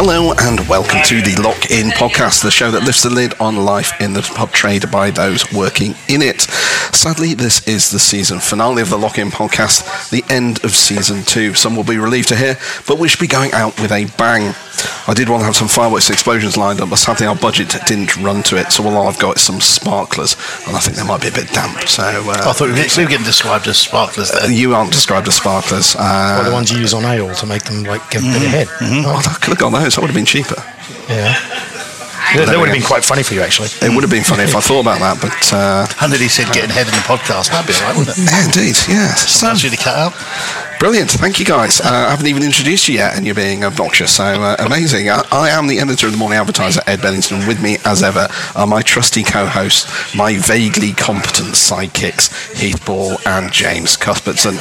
Hello and welcome to the Lock In podcast, the show that lifts the lid on life in the pub trade by those working in it. Sadly, this is the season finale of the Lock In podcast, the end of season two. Some will be relieved to hear, but we should be going out with a bang. I did want to have some fireworks explosions lined up, but sadly our budget didn't run to it, so all I've got is some sparklers, and I think they might be a bit damp. So uh, I thought we were, we were getting described as sparklers there. you aren't described as sparklers. Uh, Or the ones you use on ale to make them like give a bit of head. oh, I could have got those. That would have been cheaper. Yeah. That, that would have been quite funny for you, actually. It would have been funny if I thought about that, but uh, And then he said getting head in the podcast. That'd be all right, wouldn't it? yeah, indeed, yes. So, That's really cut out. Brilliant. Thank you, guys. Uh, I haven't even introduced you yet, and you're being obnoxious. So uh, amazing. I, I am the editor of the Morning Advertiser, Ed Bedington. With me, as ever, are my trusty co-hosts, my vaguely competent sidekicks, Heath Ball and James Cuthbertson.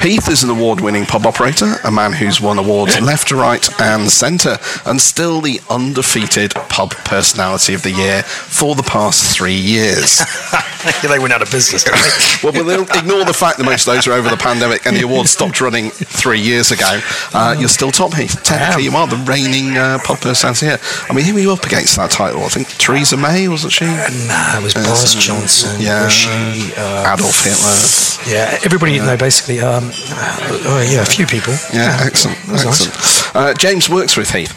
Heath is an award-winning pub operator, a man who's won awards left, right, and centre, and still the undefeated pub personality of the year for the past three years. they went out of business. well, we'll ignore the fact that most of those are over the pandemic and the awards stopped running three years ago. Uh, you're still top, Heath. Technically, you are the reigning uh, pub personality here. I mean, who were you up against that title? I think Theresa May, wasn't she? nah, it was Boris Johnson, yeah. Rishi, uh, Adolf Hitler. yeah, everybody, no, basically, um, uh, yeah, a few people. Yeah, excellent. that was nice. excellent. Uh, James works with Heath.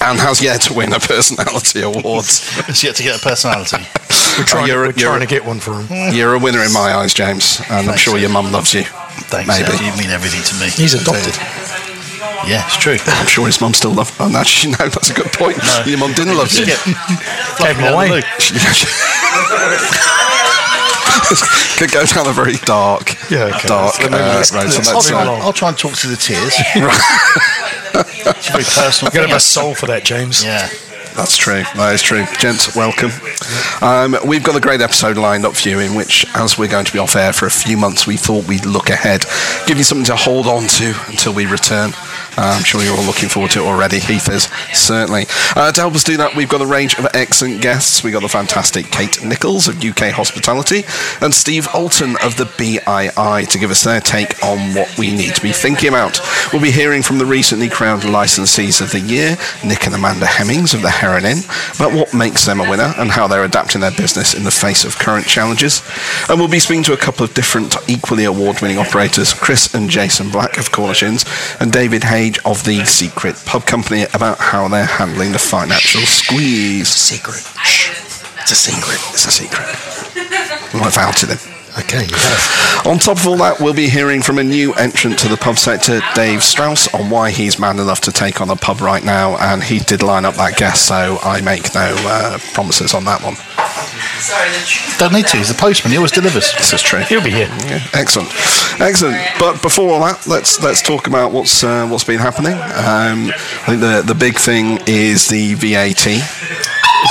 And has yet to win a personality award. It's yet to get a personality. We're trying, you're- we're you're- trying to get one for him. You're a winner in my eyes, James, and I'm Thanks, sure your mum loves you. Thanks, Maybe. Ed. You mean everything to me. He's adopted. Yeah, it's true. I'm sure his mum still loves. Oh, actually, no, that's a good point. No. Your mum didn't love you. Yeah. Gave him away. Could go down a very dark, Yeah, okay. dark Let's- uh, road. So I'll, try, uh, I'll try and talk to the tears. it's a very personal I've got to have a soul for that, James. Yeah. That's true. That is true. Gents, welcome. Um, we've got a great episode lined up for you in which, as we're going to be off air for a few months, we thought we'd look ahead, give you something to hold on to until we return. Uh, I'm sure you're all looking forward to it already. Heath is, certainly. Uh, to help us do that, we've got a range of excellent guests. We've got the fantastic Kate Nicholls of UK Hospitality and Steve Alton of the BII to give us their take on what we need to be thinking about. We'll be hearing from the recently crowned licensees of the year, Nick and Amanda Hemmings of the Heron Inn, about what makes them a winner and how they're adapting their business in the face of current challenges. And we'll be speaking to a couple of different equally award-winning operators, Chris and Jason Black of Inns and David Hage of the Secret Pub Company about how they're handling the financial squeeze. Secret. It's a secret. It's a secret. Well, I've outed him. Okay. On top of all that, we'll be hearing from a new entrant to the pub sector, Dave Strauss, on why he's man enough to take on a pub right now. And he did line up that guest, so I make no uh, promises on that one. Don't need to. He's the postman. He always delivers. This is true. He'll be here. Yeah, excellent, excellent. But before all that, let's let's talk about what's uh, what's been happening. Um, I think the the big thing is the VAT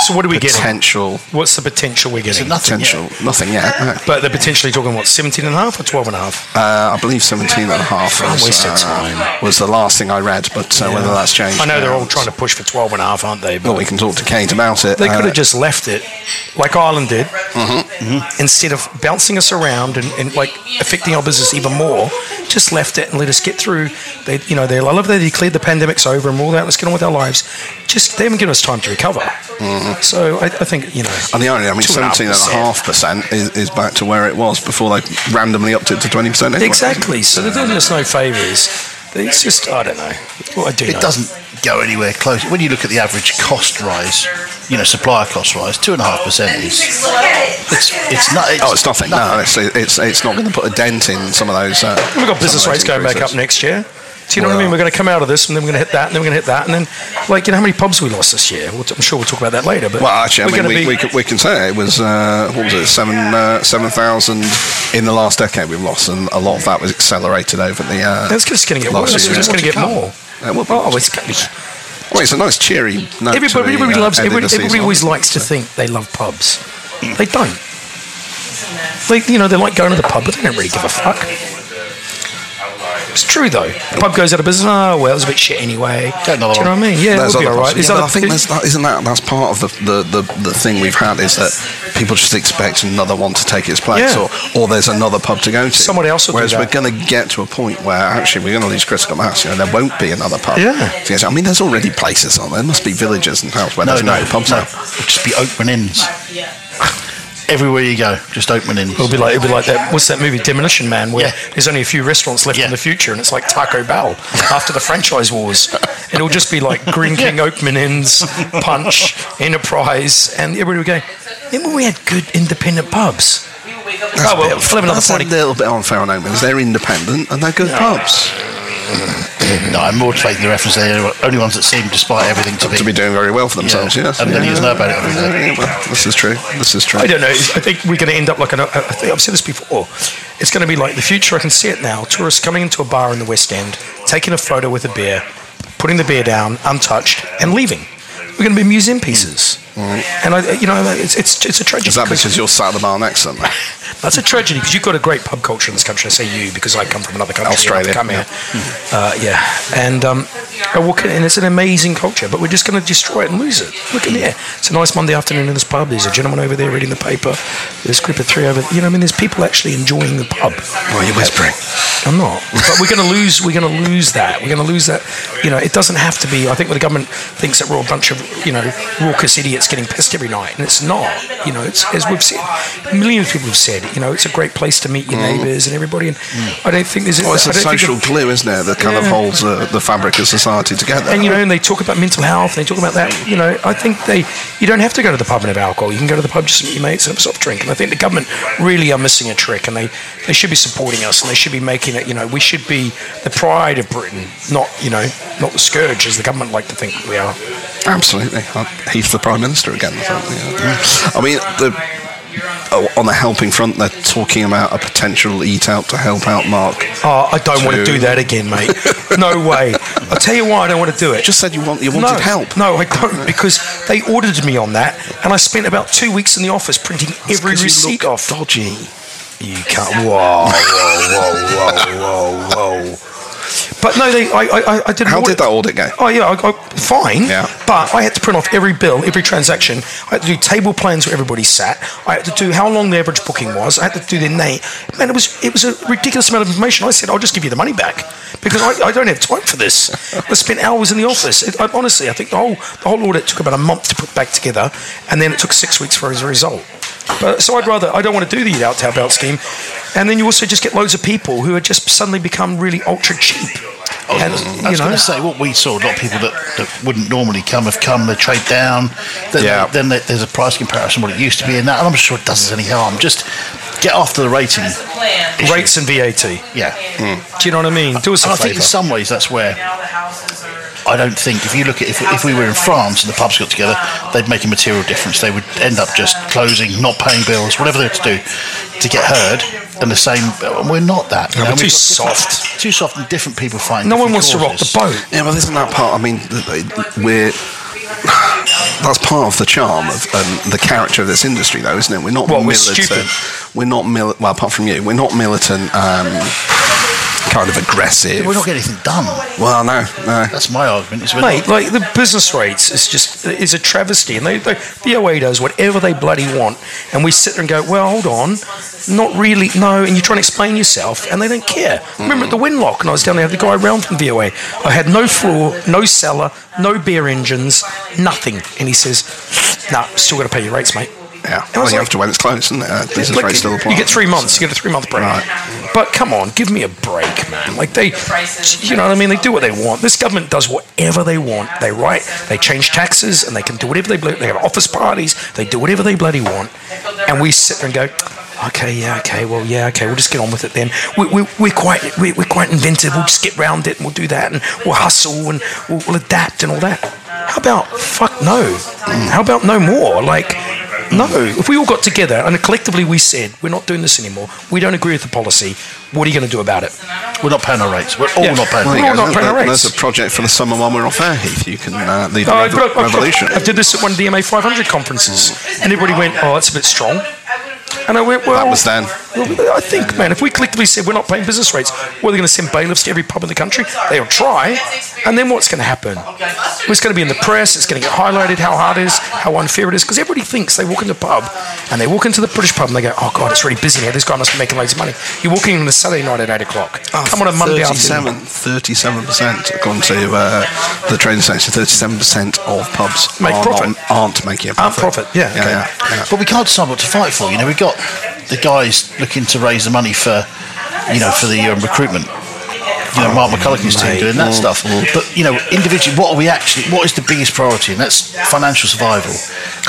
So what are we getting? potential. What's the potential we're So getting? nothing Potential, yet. nothing yet. no. But they're potentially talking, what, 17 and a half or 12 and a half? Uh, I believe 17 and a half was, waste your uh, time. was the last thing I read, but uh, whether that's changed. I know they're all trying to push for 12 and a half, aren't they? But Well, we can talk to Kate about it. They could Uh, have just left it like Ireland did, instead of bouncing us around and, and like affecting our business even more. Just left it and let us get through. They, you know, they I love that they declared the pandemic's over and all that. Let's get on with our lives. Just they haven't given us time to recover. So I, I think you know. and the only, I mean, two and a half 17 and a percent. half percent is, is back to where it was before they randomly upped it to 20 percent. Anyway. Exactly. So they're doing us no favours. It's just I don't know. Well, I do. It know. doesn't go anywhere close. When you look at the average cost rise, you know, supplier cost rise, two and a half percent is. It's, it's not. It's Oh, it's nothing. No, it's, it's, it's not going to put a dent in some of those. Uh, We've got business some of those rates going back up next year. Do you know what I mean? We're going to come out of this, and then we're going to hit that, and then we're going to hit that, and then, like, you know, how many pubs we lost this year? I'm sure we'll talk about that later. But Well, actually, I mean, we, be, we, can, we can say it was uh, what was it, seven uh, seven thousand in the last decade we've lost, and a lot of that was accelerated over the. Uh, it's just going to get worse. year. It's just going to get more. Uh, well, Oh, it's going to be. well, it's a nice cheery note. to Everybody, the, everybody uh, loves. Everybody, everybody always likes to think they love pubs. They don't. They, you know, they like going to the pub, but they don't really give a fuck. It's true though. The pub goes out of business. Oh well, it's a bit shit anyway. Get Do you know what I mean? Yeah, There's it would be other all right. possibilities. Yeah, but I think there's that, isn't that that's part of the, the, the, the thing we've had is that people just expect another one to take its place, Yeah. or, or there's another pub to go to. Someone else will do Whereas that. we're going to get to a point where actually we're going to lose critical mass. You know, there won't be another pub. Yeah. to get to. I mean, there's already places on there. There must be villages and towns where No, there's no, no, pubs no. now. It'll just be open inns. Everywhere you go, just open inns. It'll be like it'll be like that. What's that movie, Demolition Man, where Yeah. there's only a few restaurants left Yeah. in the future, and it's like Taco Bell after the franchise wars. It'll just be like Greene King, Oakman Inns, Punch, Enterprise, and everybody would go. Remember we had good independent pubs. That's Oh, well, a bit- we'll have another that's a little bit unfair on Oakmans. They're independent and they're good pubs. No, I'm more taking the reference they're the only ones that seem, despite everything, to be. To be doing very well for themselves, Yeah. yes. And then you just know about it. Yeah, well, this is true. This is true. I don't know. I think we're going to end up like an, I think I've said this before. It's going to be like the future. I can see it now. Tourists coming into a bar in the West End, taking a photo with a beer, putting the beer down untouched, and leaving. We're going to be museum pieces. And I, you know, it's it's it's a tragedy. Is that because- you're sat at the bar next to them? That's a tragedy because you've got a great pub culture in this country. I say you because I come from another country. Australia, come here. Uh, yeah, and um, I walk in and it's an amazing culture, but we're just going to destroy it and lose it. Look in there. It's a nice Monday afternoon in this pub. There's a gentleman over there reading the paper. There's a group of three over. You know, I mean, there's people actually enjoying the pub. Why are you whispering? I'm not. But we're going to lose. We're going to lose that. We're going to lose that. You know, it doesn't have to be. I think the government thinks that we're all a bunch of you know raucous idiots getting pissed every night, and it's not. You know, it's as we've said, millions of people have said. You know, it's a great place to meet your neighbours and everybody. And I don't think there's. Well, it's a social glue, isn't it, that kind of holds uh, the fabric of society together. and you know, and they talk about mental health, and they talk about that. You know, I think they, you don't have to go to the pub and have alcohol. You can go to the pub just meet your mates and have a soft drink. And I think the government really are missing a trick, and they, they should be supporting us, and they should be making it. You know, we should be the pride of Britain, not you know, not the scourge as the government like to think we are. Absolutely. He's the Prime Minister again. I think, yeah. I mean, the, oh, on the helping front, they're talking about a potential eat out to help out Mark. Oh, I don't want to To- do that again, mate. No way. I'll tell you why I don't want to do it. Just said you want you wanted no, help. No, I don't, because they ordered me on that, and I spent about two weeks in the office printing every 'cause you receipt look off. Dodgy. You can't. Whoa, whoa, whoa, whoa, whoa, whoa. But no, they. I, I, I did. How audit. did that audit go? Oh yeah, I, I, fine. Yeah. But I had to print off every bill, every transaction. I had to do table plans where everybody sat. I had to do how long the average booking was. I had to do their name. Man, it was it was a ridiculous amount of information. I said, I'll just give you the money back because I, I don't have time for this. I spent hours in the office. It, I, honestly, I think the whole the whole audit took about a month to put back together, and then it took six weeks for as a result. But, so I'd rather I don't want to do the eat out to help out scheme, and then you also just get loads of people who have just suddenly become really ultra cheap. Oh, And, I you was know, going to say what we saw. A lot of people that, that wouldn't normally come have come. They trade down. Then, Yeah. then there- there's a price comparison what it used to be, and that. And I'm sure it does us any harm. Just get after the rating. issue. rates and VAT. Yeah. Do you know what I mean? Do us a And I think in some ways that's where I don't think if you look at if, if we were in France and the pubs got together, they'd make a material difference. They would end up just closing, not paying bills, whatever they had to do to get heard. And the same, and we're not that. No, we're too soft. Too soft, and different people find. No one different wants to rock the boat. Yeah, well, isn't that part? I mean, th- th- we're. That's part of the charm of um, the character of this industry, though, isn't it? We're not Well, we're militant. We're not mili- Well, apart from you, we're not militant. Um, kind of aggressive. We're not getting anything done. well, no, no. That's my argument. Is we're Mate, like the business rates is just is a travesty, and they, they VOA does whatever they bloody want, and we sit there and go, well, hold on, not really, no, and you try and explain yourself, and they don't care. Remember at the Winlock, and I was down there, I had the guy around from VOA. I had no floor, no cellar, no beer engines, nothing, and he says, nah, still got to pay your rates, mate. Yeah. Well, was you like- have to when it's closed, isn't it? Uh, business Like, rate still applies. You get three months. You get a three month break. Right. But come on, give me a break, man. Like they, you know what I mean? They do what they want. This government does whatever they want. They write, they change taxes, and they can do whatever they. blo- They have office parties. They do whatever they bloody want, and we sit there and go. Okay, yeah, okay, well, yeah, okay, we'll just get on with it then. We, we, we're, quite, we, we're quite inventive. We'll just get round it and we'll do that and we'll hustle and we'll, we'll adapt and all that. How about fuck no? How about no more? Like, no. If we all got together and collectively we said, we're not doing this anymore, we don't agree with the policy, what are you going to do about it? we're not paying our rates. We're all Yeah. not paying Well, We're all not paying our rates. There's a project for the summer when we're off air, Heath. You can uh, lead a I've, rev- I've- revolution. I did this at one of the MA 500 conferences, and everybody went, "Oh, that's a bit strong." And I went, well, That was then. well, I think, man, if we collectively said we're not paying business rates, what are they going to send bailiffs to every pub in the country? They'll try. And then what's going to happen? It's going to be in the press. It's going to get highlighted how hard it is, how unfair it is. Because everybody thinks they walk into a pub and they walk into the British pub and they go, oh, God, it's really busy here. This guy must be making loads of money. You're walking in on a Saturday night at 8 o'clock. Come on a Monday afternoon. 37, 37% according to uh, the trading section. 37% of pubs Make are profit. Not, aren't making a profit. Aren't profit. profit, yeah, yeah, okay. yeah, yeah. But we can't decide what to fight for. You know, we've got the guys looking to raise the money for, you know, for the um, recruitment. You know, Mark McCulloch's team doing that stuff. But you know, individually, what are we actually? What is the biggest priority? And that's financial survival.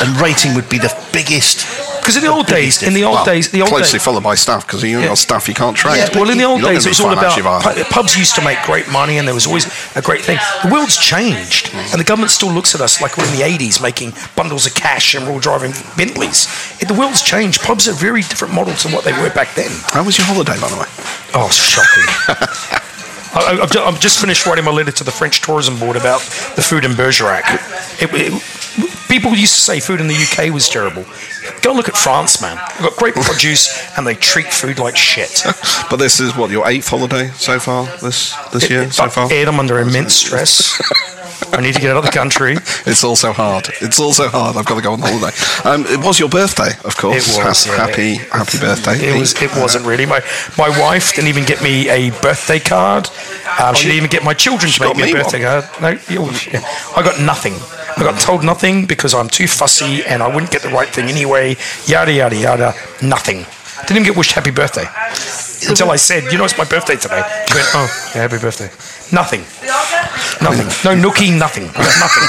And rating would be the biggest. Because in the old days, in the old Well, days, the old closely days, followed by staff because you ain't got staff you can't train. Yeah, well, in the old days, it was all about pu- pubs used to make great money, and there was always a great thing. The world's changed, and the government still looks at us like we're in the '80s, making bundles of cash and we're all driving Bentleys. The world's changed. Pubs are a very different model to what they were back then. How was your holiday, by the way? Oh, shocking. I, I've, ju- I've just finished writing my letter to the French Tourism Board about the food in Bergerac. It, it, people used to say food in the UK was terrible. Go look at France, man. They've got great produce and they treat food like shit. But this is what your eighth holiday so far this this year so far. Ed, I'm under immense stress. I need to get out of the country. It's also hard. It's also hard. I've got to go on holiday. Um, it was your birthday, of course. It was, Ha- yeah. Happy happy birthday. It was. It wasn't really. My my wife didn't even get me a birthday card. Um, she didn't even get my children to make me a birthday card. No, you- yeah. I got nothing. I got told nothing because I'm too fussy and I wouldn't get the right thing anyway. Yada yada yada. Nothing. Didn't even get wished happy birthday until I said, "You know, it's my birthday today." She went, "Oh, yeah, happy birthday." Nothing. Nothing. No nookie. Nothing. Nothing.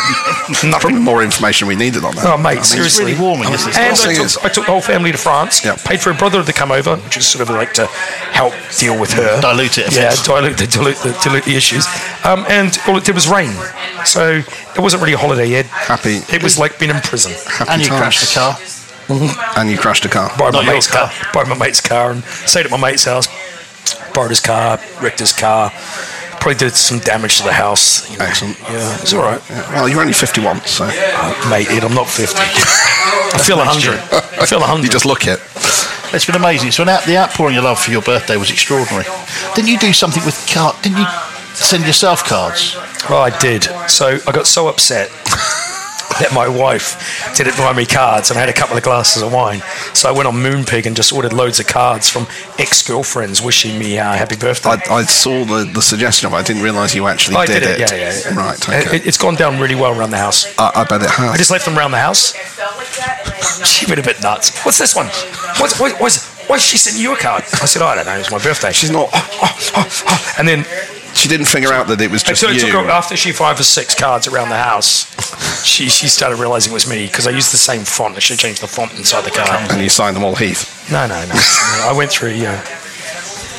Probably nothing. more information we needed on that. Oh, mate, It's seriously. really warming, isn't it? And I took, is- I took the whole family to France. Yeah. Paid for a brother to come over, which is sort of like to help deal with her. Dilute it Yeah, dilute the, dilute the, dilute the issues. Um, and all it did was rain. So it wasn't really a holiday yet. Happy- It was like being in prison. Happy And you times. crashed the car. And you crashed a car. Borrowed Not my mate's car. car. Borrowed my mate's car and stayed at my mate's house. Borrowed his car, wrecked his car. Probably did some damage to the house. you know. Excellent. Yeah, it's all right. Yeah, Well, you're only 51, so uh, Mate, Ed, I'm not 50. I feel 100. I feel 100. you just look it. It's been amazing. So an out, the outpouring of love for your birthday was extraordinary. Didn't you do something with card? Didn't you send yourself cards? Well, I did. So I got so upset that my wife didn't buy me cards, and I had a couple of glasses of wine. So I went on Moonpig and just ordered loads of cards from ex-girlfriends wishing me uh, happy birthday. I, I saw the, the suggestion of it. I didn't realise you actually I did, did it. it. Yeah, yeah, yeah. Right, okay. it- it's gone down really well around the house. I, I bet it has. I just left them around the house. She went a bit nuts. What's this one? What's, why, why's, why's she sending you a card? I said, oh, I don't know. It's my birthday. She's not. Ah, ah, ah, and then She didn't figure out that it was just so it you. took her after she five or six cards around the house. She she started realizing it was me because I used the same font. I should change the font inside the car. and you signed them all, Heath. No, no, no. I went through yeah,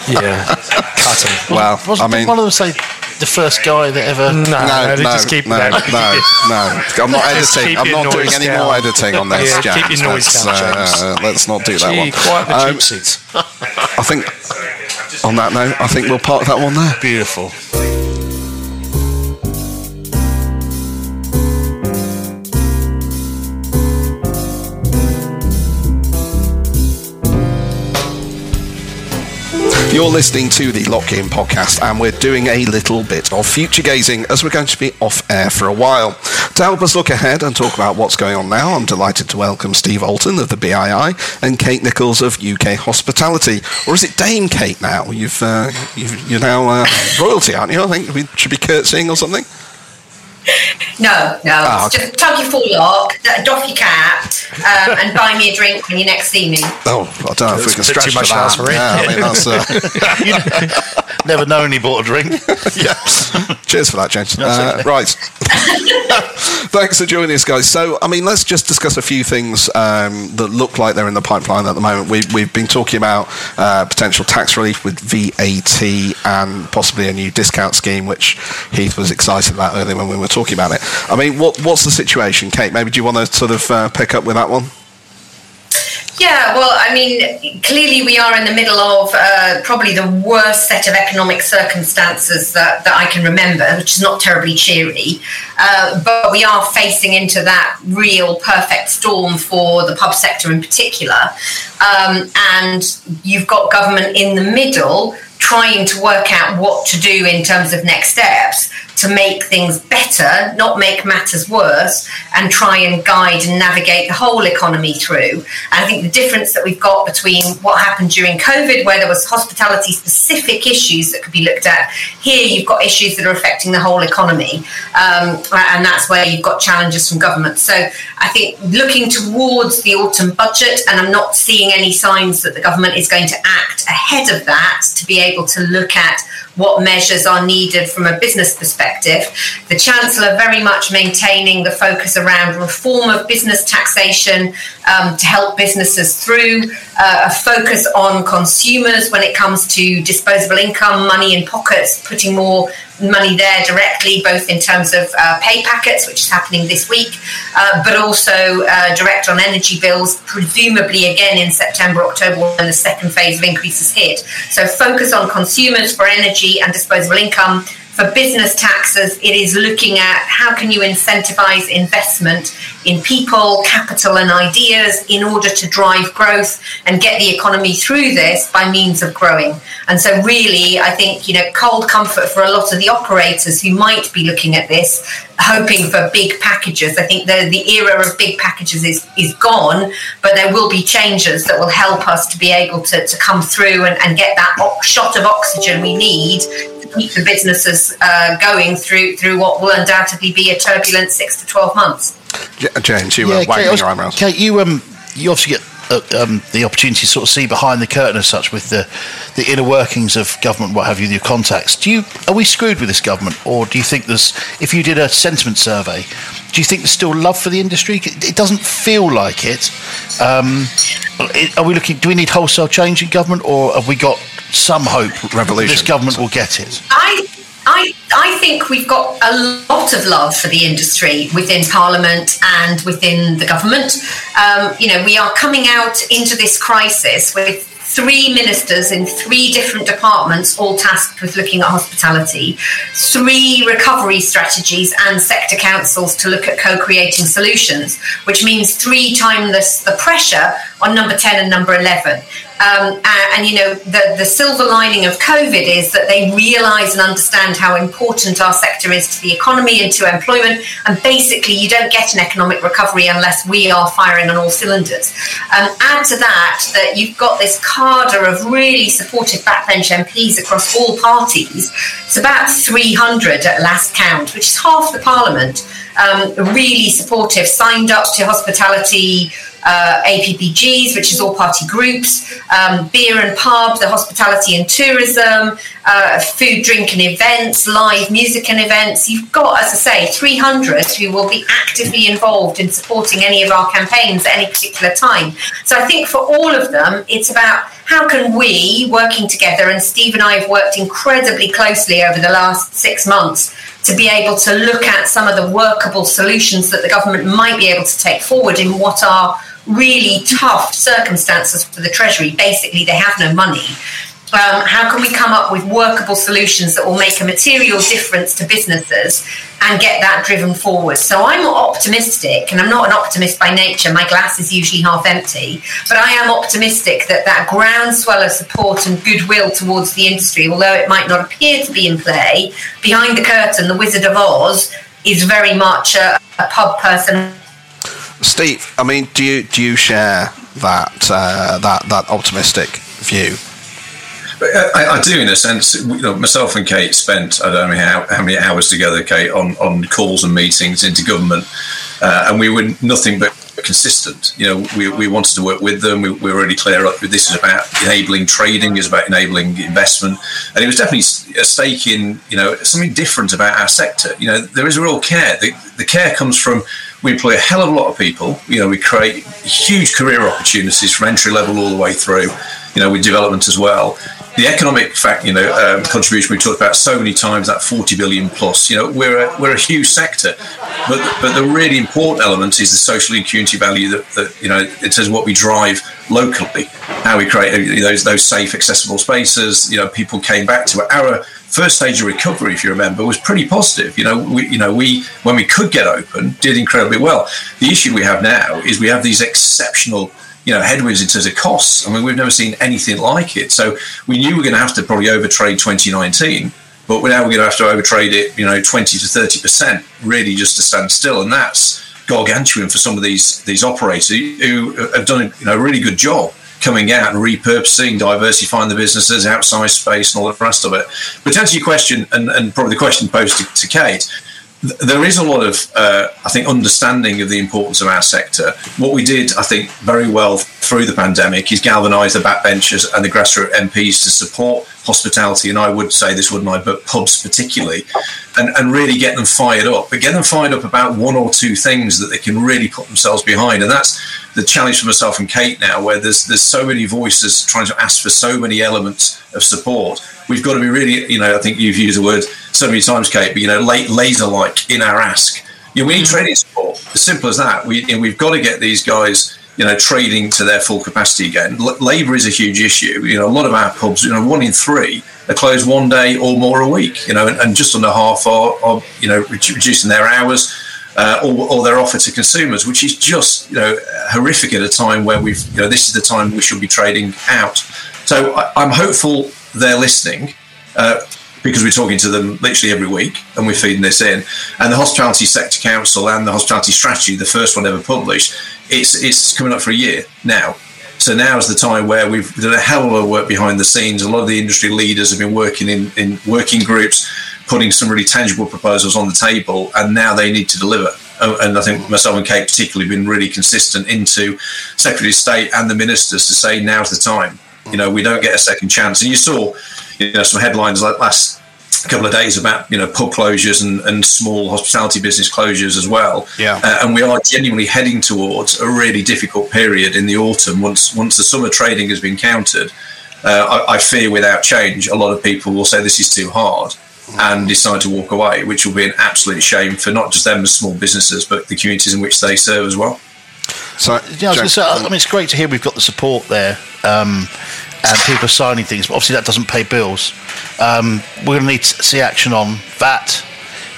yeah, cutting. Well, Wasn't I mean, one of them say the first guy that ever? No, no, no, no, just keep no, that. no, no. I'm not Just editing. I'm not doing any down. more editing on this, Yeah, James. keep your noise let's, down, James. uh, let's not do that Gee, one. quiet the Um, cheap seats. I think. On that note, I think we'll park that one there. Beautiful. You're listening to the Lock In podcast, and we're doing a little bit of future gazing as we're going to be off air for a while. To help us look ahead and talk about what's going on now, I'm delighted to welcome Steve Alton of the BII and Kate Nicholls of UK Hospitality. Or is it Dame Kate now? You've, uh, you've you're now uh, royalty, aren't you? I think we should be curtsying or something. No, no. Ah, Just tug your forelock, doff your cap, um, and buy me a drink when you next see me. Oh, I don't know if we can It's a bit stretch too much to to that. for it. Yeah, I mean, that's, uh, Never known he bought a drink. yeah. Cheers for that, James. Uh, right. Thanks for joining us, guys. So, I mean, let's just discuss a few things um, that look like they're in the pipeline at the moment. We, we've been talking about uh, potential tax relief with VAT and possibly a new discount scheme, which Heath was excited about earlier when we were talking about it. I mean, what, what's the situation, Kate? Maybe do you want to sort of uh, pick up with that one? Yeah, well, I mean, clearly we are in the middle of uh, probably the worst set of economic circumstances that, that I can remember, which is not terribly cheery. Uh, but we are facing into that real perfect storm for the pub sector in particular. Um, and you've got government in the middle trying to work out what to do in terms of next steps to make things better, not make matters worse, and try and guide and navigate the whole economy through. And I think the difference that we've got between what happened during COVID, where there was hospitality specific issues that could be looked at, here you've got issues that are affecting the whole economy, um, and that's where you've got challenges from government. So I think looking towards the autumn budget, and I'm not seeing any signs that the government is going to act ahead of that to be able to look at what measures are needed from a business perspective. The Chancellor very much maintaining the focus around reform of business taxation um, to help businesses through, uh, a focus on consumers when it comes to disposable income, money in pockets, putting more money there directly, both in terms of uh, pay packets, which is happening this week, uh, but also uh, direct on energy bills, presumably again in September, October, when the second phase of increases hit. So focus on consumers for energy and disposable income for business taxes, it is looking at how can you incentivize investment in people, capital, and ideas in order to drive growth and get the economy through this by means of growing. And so, really, I think you know, cold comfort for a lot of the operators who might be looking at this, hoping for big packages. I think the the era of big packages is is gone, but there will be changes that will help us to be able to, to come through and, and get that shot of oxygen we need keep the businesses uh, going through through what will undoubtedly be a turbulent six to twelve months. James, you were yeah, wagging Kate, your eyebrows. Kate, you um, you obviously get uh, um, the opportunity to sort of see behind the curtain as such with the, the inner workings of government, what have you, your contacts. Do you are we screwed with this government, or do you think there's if you did a sentiment survey, do you think there's still love for the industry? It doesn't feel like it. Um, are we looking? Do we need wholesale change in government, or have we got some hope Revolution. this government will get it? I I, I think we've got a lot of love for the industry within Parliament and within the government. Um, you know, we are coming out into this crisis with three ministers in three different departments, all tasked with looking at hospitality, three recovery strategies and sector councils to look at co creating solutions, which means three times the, the pressure on number 10 and number 11. Um, and, and, you know, the, the silver lining of COVID is that they realise and understand how important our sector is to the economy and to employment. And basically, you don't get an economic recovery unless we are firing on all cylinders. Um, add to that that you've got this cadre of really supportive backbench MPs across all parties. It's about 300 at last count, which is half the parliament. Um, really supportive, signed up to hospitality uh, APPGs, which is all party groups, um, beer and pub, the hospitality and tourism, uh, food, drink and events, live music and events. You've got, as I say, 300 who will be actively involved in supporting any of our campaigns at any particular time. So I think for all of them, it's about how can we, working together, and Steve and I have worked incredibly closely over the last six months to be able to look at some of the workable solutions that the government might be able to take forward in what are really tough circumstances for the Treasury. Basically, they have no money. Um, how can we come up with workable solutions that will make a material difference to businesses and get that driven forward? So I'm optimistic, and I'm not an optimist by nature. My glass is usually half empty, but I am optimistic that that groundswell of support and goodwill towards the industry, although it might not appear to be in play, behind the curtain, the Wizard of Oz is very much a, a pub person Steve, I mean, do you do you share that uh, that that optimistic view? I, I, do, in a sense. You know, myself and Kate spent I don't know how, how many hours together, Kate, on, on calls and meetings into government, uh, and we were nothing but consistent. You know, we, we wanted to work with them. We, we were really clear up. This is about enabling trading. It's about enabling investment, and it was definitely a stake in you know something different about our sector. You know, there is real care. The, the care comes from we employ a hell of a lot of people. You know, we create huge career opportunities from entry level all the way through. You know, with development as well. The economic fact, you know, um, contribution we talked about so many times that 40 billion plus. You know, we're a, we're a huge sector. But but the really important element is the social and community value that, that you know it says what we drive locally, how we create those those safe, accessible spaces. You know, people came back to. Our first stage of recovery, if you remember, was pretty positive. You know, we you know we when we could get open, did incredibly well. The issue we have now is we have these exceptional you know headwinds in terms of costs. I mean, we've never seen anything like it. So we knew we are going to have to probably overtrade 2019, but now we're going to have to overtrade it, you know, 20 to 30 percent, really just to stand still, and that's gargantuan for some of these these operators who have done you know a really good job coming out and repurposing, diversifying the businesses, outside space, and all the rest of it. But to answer your question, and, and probably the question posed to, to Kate, there is a lot of, uh, I think, understanding of the importance of our sector. What we did, I think, very well through the pandemic is galvanise the backbenchers and the grassroots MPs to support hospitality, and I would say this, wouldn't I, but pubs particularly, and, and really get them fired up. But get them fired up about one or two things that they can really put themselves behind, and that's the challenge for myself and Kate now, where there's there's so many voices trying to ask for so many elements of support. We've got to be really, you know, I think you've used the word so many times, Kate, but you know, laser like in our ask. You know, we need mm. training support. As simple as that. We you know, we've got to get these guys you know, trading to their full capacity again. L- labour is a huge issue. You know, a lot of our pubs, you know, one in three are closed one day or more a week. You know, and, and just under half are, are you know, reducing their hours. Uh, or, or, their offer to consumers, which is just you know horrific at a time where we've you know this is the time we should be trading out. So I, am hopeful they're listening. Uh, because we're talking to them literally every week and we're feeding this in. And the Hospitality Sector Council and the Hospitality Strategy, the first one ever published, it's it's coming up for a year now. So now is the time where we've done a hell of a lot of work behind the scenes. A lot of the industry leaders have been working in, in working groups, putting some really tangible proposals on the table, and now they need to deliver. And I think myself and Kate particularly been really consistent into Secretary of State and the ministers to say now's the time. You know, we don't get a second chance. And you saw, you know, some headlines like last couple of days about you know pub closures and, and small hospitality business closures as well. Yeah, uh, and we are genuinely heading towards a really difficult period in the autumn once once the summer trading has been countered. Uh, I, I, fear without change, a lot of people will say this is too hard and decide to walk away, which will be an absolute shame for not just them as small businesses, but the communities in which they serve as well. So, yeah, I, say, I mean, it's great to hear we've got the support there. Um, and people are signing things, but obviously that doesn't pay bills. Um, we're going to need to see action on that,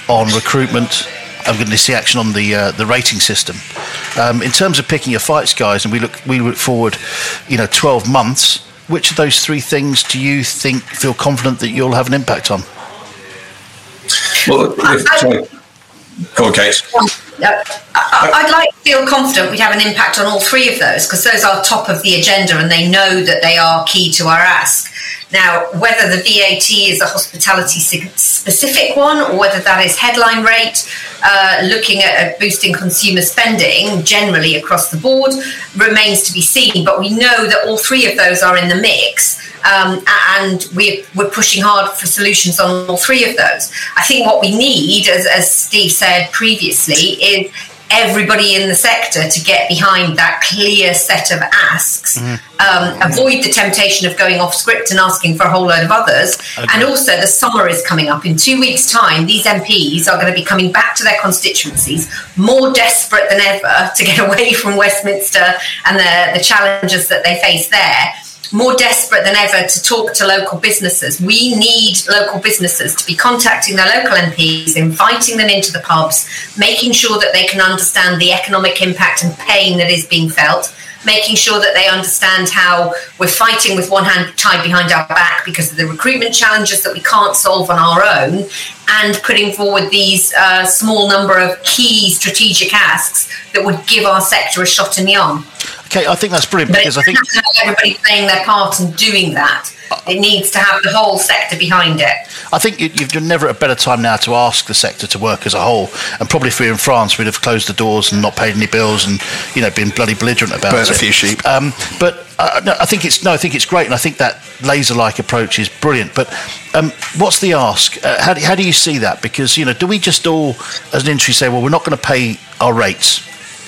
on recruitment. I'm going to see action on the uh, the rating system. Um, in terms of picking your fights, guys, and we look we look forward, you know, 12 months. Which of those three things do you think feel confident that you'll have an impact on? Well, if, sorry. Go Kate. I'd like to feel confident we'd have an impact on all three of those because those are top of the agenda and they know that they are key to our ask. Now, whether the VAT is a hospitality specific one or whether that is headline rate, uh, looking at, boosting consumer spending generally across the board remains to be seen. But we know that all three of those are in the mix. Um, and we're, we're pushing hard for solutions on all three of those. I think what we need, as, as Steve said previously, is everybody in the sector to get behind that clear set of asks, mm-hmm. um, avoid the temptation of going off script and asking for a whole load of others. Okay. And also, the summer is coming up. In two weeks' time, these MPs are going to be coming back to their constituencies more desperate than ever to get away from Westminster and the, the challenges that they face there more desperate than ever to talk to local businesses. We need local businesses to be contacting their local MPs, inviting them into the pubs, making sure that they can understand the economic impact and pain that is being felt, making sure that they understand how we're fighting with one hand tied behind our back because of the recruitment challenges that we can't solve on our own, and putting forward these uh, small number of key strategic asks that would give our sector a shot in the arm. Okay, I think that's brilliant but because I think everybody playing their part and doing that. It needs to have the whole sector behind it. I think you're never at a better time now to ask the sector to work as a whole. And probably if we were in France, we'd have closed the doors and not paid any bills and you know been bloody belligerent about Burn it. a few sheep. Um, but uh, no, I think it's no, I think it's great, and I think that laser-like approach is brilliant. But um, what's the ask? Uh, how, do, how do you see that? Because you know, do we just all, as an industry, say, well, we're not going to pay our rates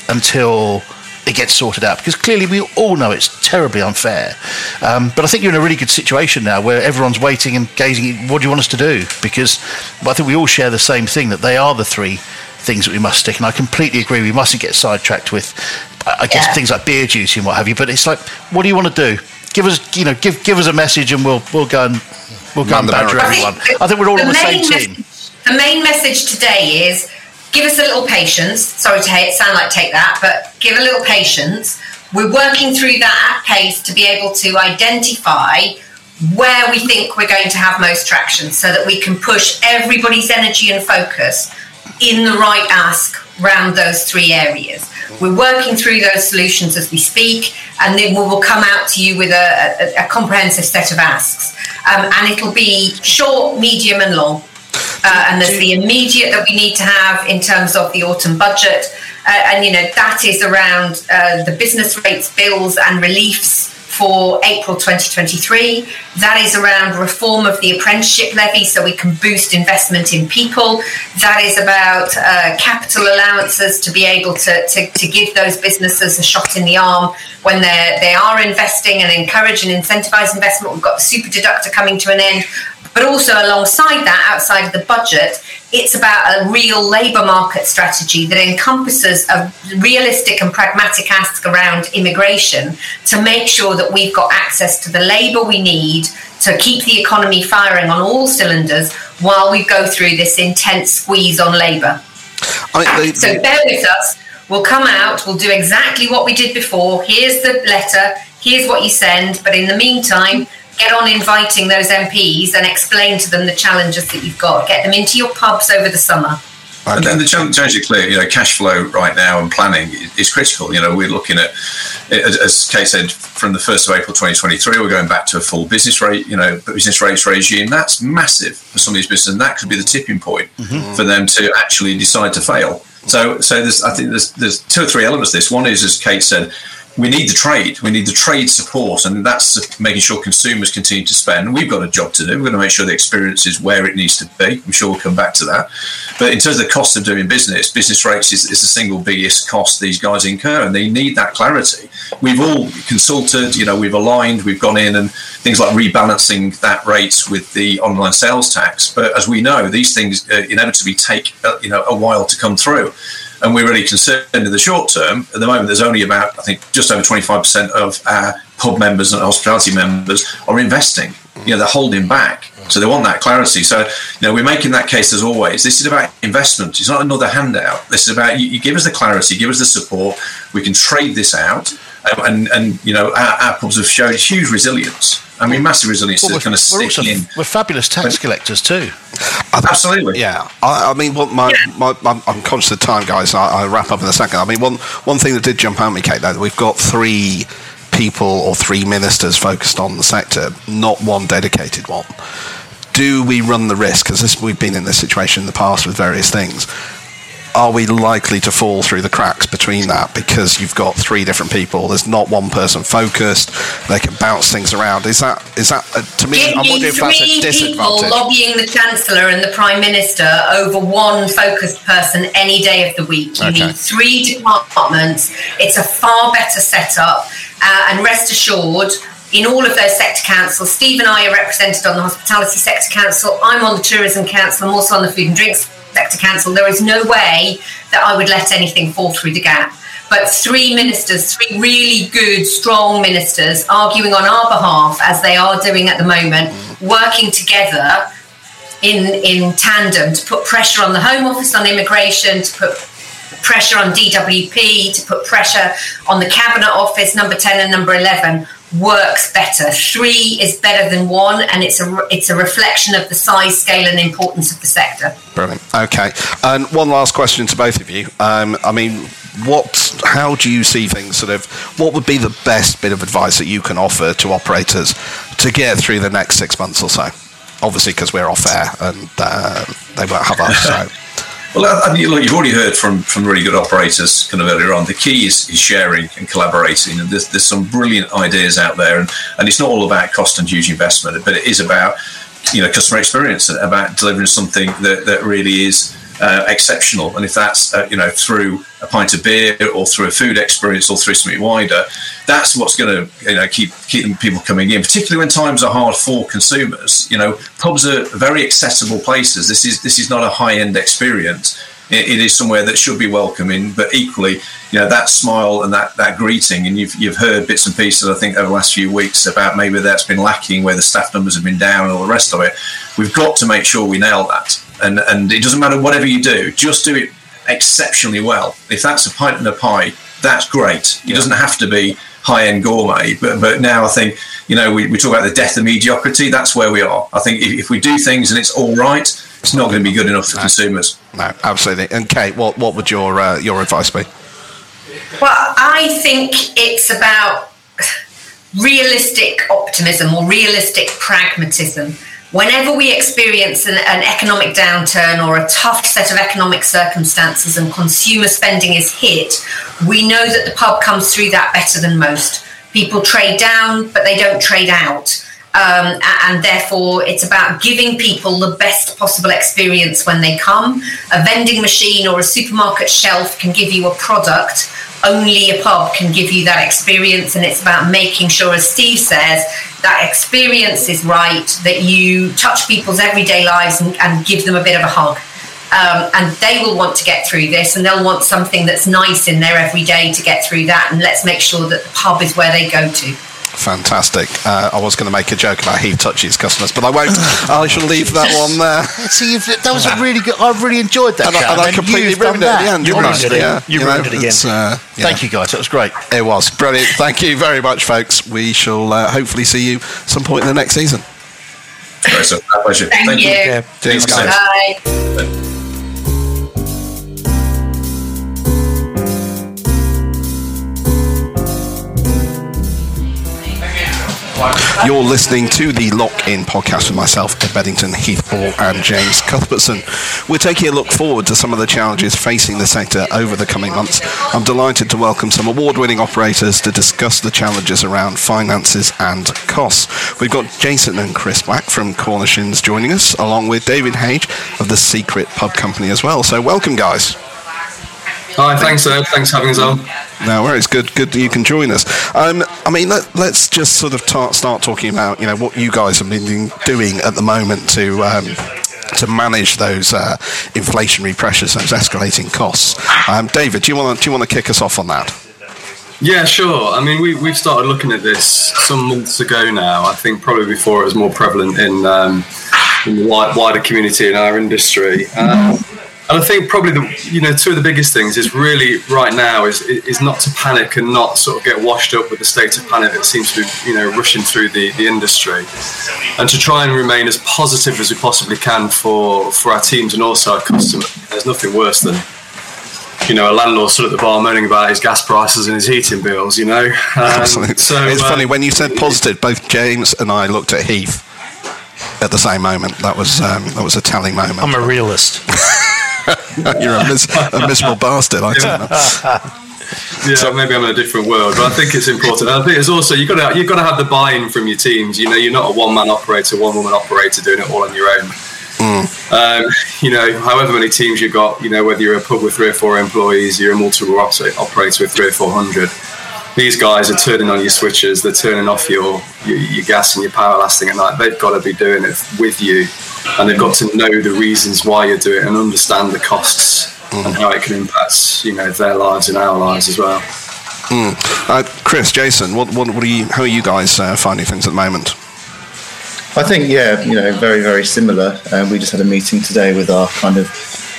until it gets sorted out because clearly we all know it's terribly unfair. Um, but I think you're in a really good situation now where everyone's waiting and gazing. What do you want us to do? Because I think we all share the same thing that they are the three things that we must stick. And I completely agree. We mustn't get sidetracked with, uh, I guess, yeah. things like beer duty and what have you. But it's like, what do you want to do? Give us, you know, give give us a message, and we'll we'll go and we'll go and badger everyone. I think, I think we're all the on the same team. the main message today is give us a little patience. Sorry to sound like take that, but give a little patience. We're working through that at pace to be able to identify where we think we're going to have most traction so that we can push everybody's energy and focus in the right ask around those three areas. We're working through those solutions as we speak, and then we will come out to you with a, a, a comprehensive set of asks. Um, and it'll be short, medium, and long. Uh, and there's the immediate that we need to have in terms of the autumn budget. Uh, and, you know, that is around uh, the business rates, bills, and reliefs for April 2023. That is around reform of the apprenticeship levy so we can boost investment in people. That is about uh, capital allowances to be able to, to, to, give those businesses a shot in the arm when they are investing and encourage and incentivize investment. We've got the super deductor coming to an end. But also alongside that, outside of the budget, it's about a real labour market strategy that encompasses a realistic and pragmatic ask around immigration to make sure that we've got access to the labour we need to keep the economy firing on all cylinders while we go through this intense squeeze on labour. so bear with us. We'll come out, we'll do exactly what we did before. Here's the letter, here's what you send, but in the meantime, get on inviting those MPs and explain to them the challenges that you've got. Get them into your pubs over the summer. And then the challenge is clear. You know, cash flow right now and planning is critical. You know, we're looking at, as Kate said, from the first of April 2023, we're going back to a full business rate. You know, business rates regime. That's massive for some of these businesses, and that could be the tipping point mm-hmm. for them to actually decide to fail. So, so there's, I think there's there's two or three elements. to This one is, as Kate said, we need the trade. We need the trade support, and that's making sure consumers continue to spend. We've got a job to do. We're going to make sure the experience is where it needs to be. I'm sure we'll come back to that. But in terms of the cost of doing business, business rates is, is the single biggest cost these guys incur, and they need that clarity. We've all consulted, you know, we've aligned, we've gone in, and things like rebalancing that rates with the online sales tax. But as we know, these things uh, inevitably take, uh, you know, a while to come through and we're really concerned in the short term. At the moment, there's only about, I think, just over 25% of our pub members and hospitality members are investing. You know, they're holding back. So they want that clarity. So, you know, we're making that case as always. This is about investment. It's not another handout. This is about you, you give us the clarity, give us the support. We can trade this out. Um, and, and, you know, our, our pubs have shown huge resilience I mean, massive resilience well, is going to stick also, in. We're fabulous tax collectors too. Absolutely. Yeah. I, I mean, what my, yeah. my, my, I'm conscious of time, guys. I, I wrap up in a second. I mean, one one thing that did jump out at me, Kate, though, we've got three people or three ministers focused on the sector, not one dedicated one. Do we run the risk? Because we've been in this situation in the past with various things are we likely to fall through the cracks between that because you've got three different people? There's not one person focused. They can bounce things around. Is that is that uh, to me? Give I'm wondering if that's a disadvantage. People lobbying the chancellor and the prime minister over one focused person any day of the week. You okay. need three departments. It's a far better setup, uh, and rest assured in all of those sector councils. Steve and I are represented on the Hospitality Sector Council. I'm on the Tourism Council. I'm also on the Food and Drinks sector council, there is no way that I would let anything fall through the gap. But three ministers, three really good, strong ministers, arguing on our behalf, as they are doing at the moment, working together in, in tandem to put pressure on the Home Office on immigration, to put pressure on DWP, to put pressure on the Cabinet Office, number 10 and number 11, works better. Three is better than one, and it's a it's a reflection of the size, scale, and importance of the sector. Brilliant. Okay, and one last question to both of you. Um, I mean, what? How do you see things? Sort of, what would be the best bit of advice that you can offer to operators to get through the next six months or so? Obviously, because we're off air and uh, they won't have us. So. Well, I look, you've already heard from, from really good operators kind of earlier on. The key is, is sharing and collaborating, and there's, there's some brilliant ideas out there, and, and it's not all about cost and huge investment, but it is about you know customer experience, about delivering something that, that really is uh, exceptional. And if that's uh, you know through a pint of beer or through a food experience or through something wider, that's what's going to you know keep keep people coming in. Particularly when times are hard for consumers. You know, pubs are very accessible places. This is this is not a high end experience. it, it is somewhere that should be welcoming, but equally, you know, that smile and that, that greeting, and you've, you've heard bits and pieces, I think, over the last few weeks about maybe that's been lacking, where the staff numbers have been down and all the rest of it. We've got to make sure we nail that. And, and it doesn't matter whatever you do, just do it exceptionally well. If that's a pint and a pie, that's great. It doesn't have to be high end gourmet. But but now I think you know we, we talk about the death of mediocrity. That's where we are. I think if, if we do things and it's all right, it's not going to be good enough for no. consumers. No, absolutely. And Kate, what what would your uh, your advice be? Well, I think it's about realistic optimism or realistic pragmatism whenever we experience an, an, economic downturn or a tough set of economic circumstances and consumer spending is hit, we know that the pub comes through that better than most. People trade down, but they don't trade out. Um, and therefore, it's about giving people the best possible experience when they come. A vending machine or a supermarket shelf can give you a product. Only a pub can give you that experience, and it's about making sure, as Steve says, that experience is right, that you touch people's everyday lives and, and give them a bit of a hug. Um, and they will want to get through this and they'll want something that's nice in their everyday to get through that. And let's make sure that the pub is where they go to. Fantastic. Uh, I was going to make a joke about Heath Touchy's customers, but I won't. I shall leave that one there. See, that was a really good. I really enjoyed that. And, I, and I completely ruined it at the end. You ruined it. Yeah, you, you ruined know, it again. Uh, yeah. Thank you, guys. That was great. It was brilliant. Thank you very much, folks. We shall uh, hopefully see you some point in the next season. Right, so, pleasure. Thank, Thank you. you. Yeah. Cheers, guys. Bye. You're listening to the Lock In podcast with myself, Ed Bedington, Heath Ball, and James Cuthbertson. We're taking a look forward to some of the challenges facing the sector over the coming months. I'm delighted to welcome some award winning operators to discuss the challenges around finances and costs. We've got Jason and Chris Black from Cornish Inns joining us, along with David Hage of the Secret Pub Company as well. So, welcome, guys. Hi, thanks, Ed. Thanks for having us on. No worries. Good, good. that You can join us. Um, I mean, let, us just sort of ta- start talking about you know what you guys have been doing at the moment to. Um, to manage those uh, inflationary pressures, those escalating costs, um, David, do you want to do you want to kick us off on that? Yeah, sure. I mean, we, we've started looking at this some months ago now. I think probably before it was more prevalent in, um, in the wider community in our industry. Um, and I think probably the you know two of the biggest things is really right now is is not to panic and not sort of get washed up with the state of panic that seems to be you know rushing through the, the industry, and to try and remain as positive as we possibly can for for our teams and also our customers. There's nothing worse than you know, a landlord stood at the bar moaning about his gas prices and his heating bills, you know. Um, Absolutely. So, it's uh, funny, when you said positive, both James and I looked at Heath at the same moment. That was um, that was a telling moment. I'm a realist. You're a, mis- a miserable bastard. I yeah. yeah, so, maybe I'm in a different world, but I think it's important. And I think it's also you've got to you've got to have the buy-in from your teams. You know, you're not a one-man operator, one-woman operator doing it all on your own. Mm. Um, you know, however many teams you've got, you know, whether you're a pub with three or four employees, you're a multiple operator with three or four hundred. These guys are turning on your switches, they're turning off your, your, your gas and your power lasting at night. They've got to be doing it with you and they've got to know the reasons why you're doing it and understand the costs mm. and how it can impact you know their lives and our lives as well. Mm. Uh, Chris, Jason, what, what, what, are you? How are you guys uh, finding things at the moment? I think yeah, you know, very very similar. Uh, we just had a meeting today with our kind of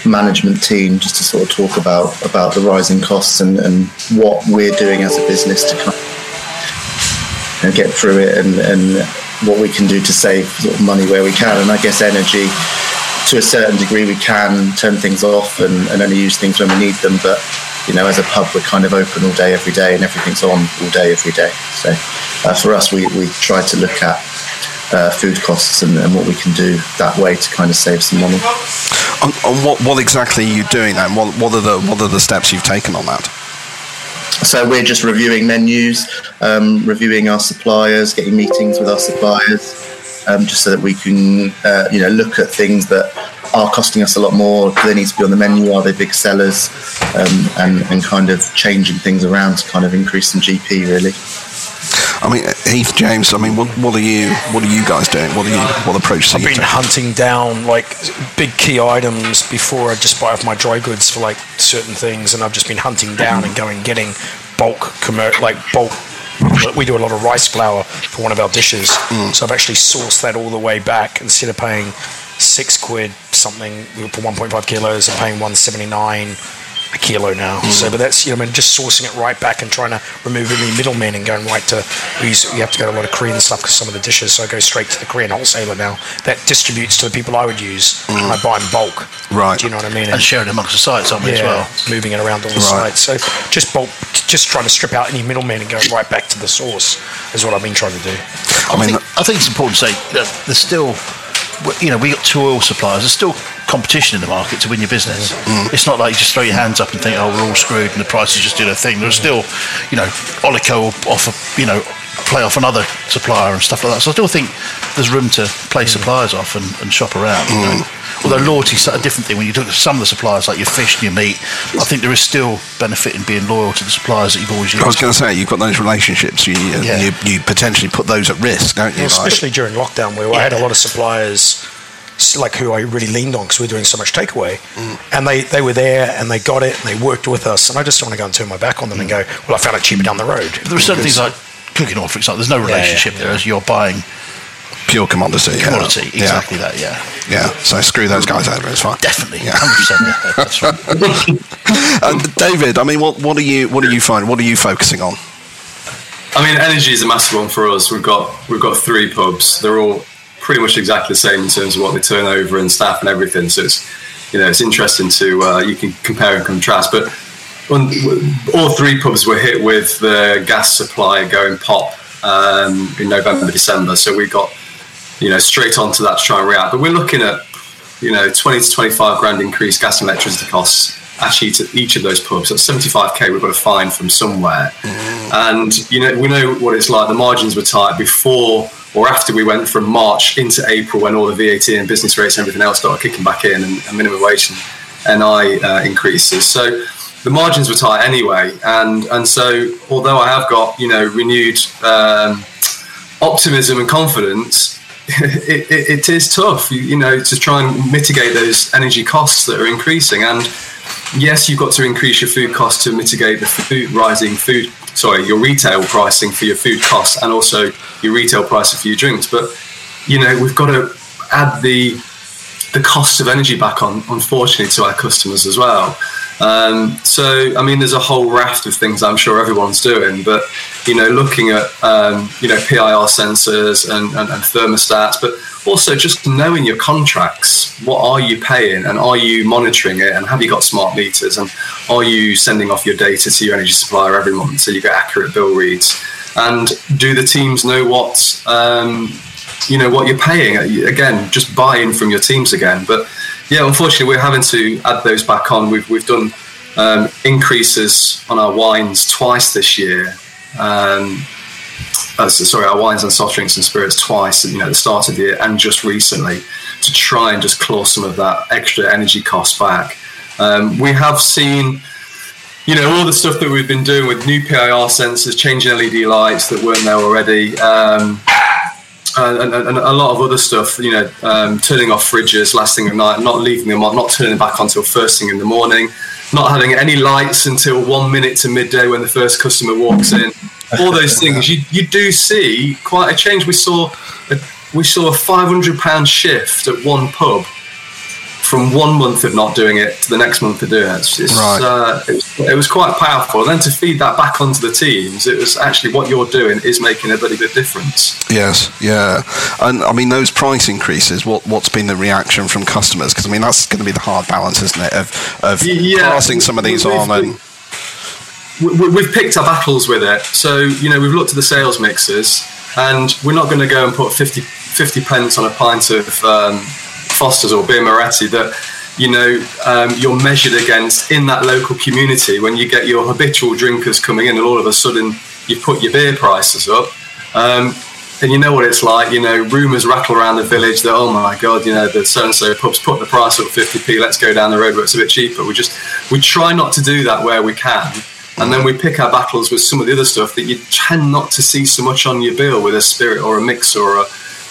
management team just to sort of talk about about the rising costs and, and what we're doing as a business to kind of, you know, get through it and, and what we can do to save sort of money where we can. And I guess energy, to a certain degree, we can turn things off and, and only use things when we need them. But you know, as a pub, we're kind of open all day, every day, and everything's on all day, every day. So uh, for us, we, we try to look at uh, food costs and, and, what we can do that way to kind of save some money. On, on what, what exactly are you doing then? What, what, are the, what are the steps you've taken on that? So we're just reviewing menus, um, reviewing our suppliers, getting meetings with our suppliers, um, just so that we can, uh, you know, look at things that are costing us a lot more. Do they need to be on the menu? Are they big sellers? Um, and, and kind of changing things around to kind of increase some GP, really. I mean, Heath James. I mean, what, what are you? What are you guys doing? What are you? What approach? Are I've been hunting down like big key items before I just buy off my dry goods for like certain things, and I've just been hunting down and going getting bulk commer- like bulk we do a lot of rice flour for one of our dishes. Mm. So I've actually sourced that all the way back instead of paying six quid something for 1.5 kilos and paying 179 a kilo now. Mm. So, but that's you know, I mean, just sourcing it right back and trying to remove any middlemen and going right to. We, have to go to a lot of Korean stuff because some of the dishes. So I go straight to the Korean wholesaler now. That distributes to the people I would use. Mm. I buy in bulk. Right. Do you know what I mean? And, and sharing amongst the sites, aren't we, yeah, as well? Moving it around all the right. sites. So just bulk, just trying to strip out any middlemen and go right back to the source is what I've been trying to do. I, I mean, think, I think it's important to say that there's still you know, we got two oil suppliers. There's still competition in the market to win your business. Mm. It's not like you just throw your hands up and think, oh, we're all screwed and the prices just do their thing. There's mm. still, you know, Olleco will offer, you know, play off another supplier and stuff like that. So I still think there's room to play mm. suppliers off and, and shop around. You know? Mm. Although loyalty's a different thing when you look at some of the suppliers, like your fish and your meat, I think there is still benefit in being loyal to the suppliers that you've always used. I was going to say, you've got those relationships, you, yeah. you, you, potentially put those at risk, don't you? Well, especially like? during lockdown, where yeah. I had a lot of suppliers like who I really leaned on because we were doing so much takeaway, mm. and they, they were there and they got it and they worked with us, and I just don't want to go and turn my back on them mm. and go, well, I found it cheaper down the road. There are certain things like cooking oil, for example. There's no relationship yeah, yeah, there as you're buying pure commodity. Commodity, yeah. exactly that. Yeah. Yeah. So screw those guys over. It's fine. Definitely. Yeah. Hundred percent. That's right. uh, David, I mean, what what are you what are you finding? What are you focusing on? I mean, energy is a massive one for us. We've got we've got three pubs. They're all pretty much exactly the same in terms of what they turn over and staff and everything. So it's you know it's interesting to uh, you can compare and contrast. But when, all three pubs were hit with the gas supply going pop um, in November December, so we got you know straight onto that to try and react. But we're looking at you know 20 to 25 grand increase gas and electricity costs actually to each of those pubs. That's 75k we've got to find from somewhere. Mm. And you know we know what it's like. The margins were tight before or after we went from March into April when all the VAT and business rates and everything else started kicking back in and, and minimum wage and NI uh, increases. So the margins were tight anyway, and and so although I have got you know renewed um, optimism and confidence, it, it, it is tough, you, know, to try and mitigate those energy costs that are increasing and yes, you've got to increase your food costs to mitigate the food rising food. Sorry, your retail pricing for your food costs and also your retail pricing for your drinks. But you know, we've got to add the the cost of energy back on, unfortunately, to our customers as well. Um, so, I mean, there's a whole raft of things I'm sure everyone's doing, but you know, looking at um, you know PIR sensors and, and, and thermostats, but also just knowing your contracts. What are you paying and are you monitoring it and have you got smart meters and are you sending off your data to your energy supplier every month so you get accurate bill reads? And do the teams know what um, you know what you're paying? Again just buy in from your teams again but yeah unfortunately we're having to add those back on we've, we've done um, increases on our wines twice this year um, uh, sorry, our wines and soft drinks and spirits twice, you know, at the start of the year and just recently to try and just claw some of that extra energy cost back. Um, we have seen, you know, all the stuff that we've been doing with new PIR sensors, changing LED lights that weren't there already. Um, and, and, and, a lot of other stuff, you know, um, turning off fridges last thing at night, not leaving them on, not turning them back on until first thing in the morning, not having any lights until one minute to midday when the first customer walks in all those things, you you do see quite a change. We saw a, we saw a five hundred pound shift at one pub from one month of not doing it to the next month of doing it. It's, it's, right. uh, it, was, it, was, quite powerful. And then to feed that back onto the teams, it was actually what you're doing is making a very big difference. Yes, yeah. And I mean, those price increases, what, what's been the reaction from customers? Because I mean, that's going to be the hard balance, isn't it, of, of yeah, passing some of these on and we've picked our battles with it. So, you know, we've looked at the sales mixes and we're not going to go and put 50, 50 pence on a pint of um, Foster's or Birra Moretti that, you know, um, you're measured against in that local community when you get your habitual drinkers coming in and all of a sudden you put your beer prices up. Um, and you know what it's like, you know, rumours rattle around the village that, oh my God, you know, the so and so pub's put the price up 50p, let's go down the road where it's a bit cheaper. We just, we try not to do that where we can And then we pick our battles with some of the other stuff that you tend not to see so much on your bill with a spirit or a mix or a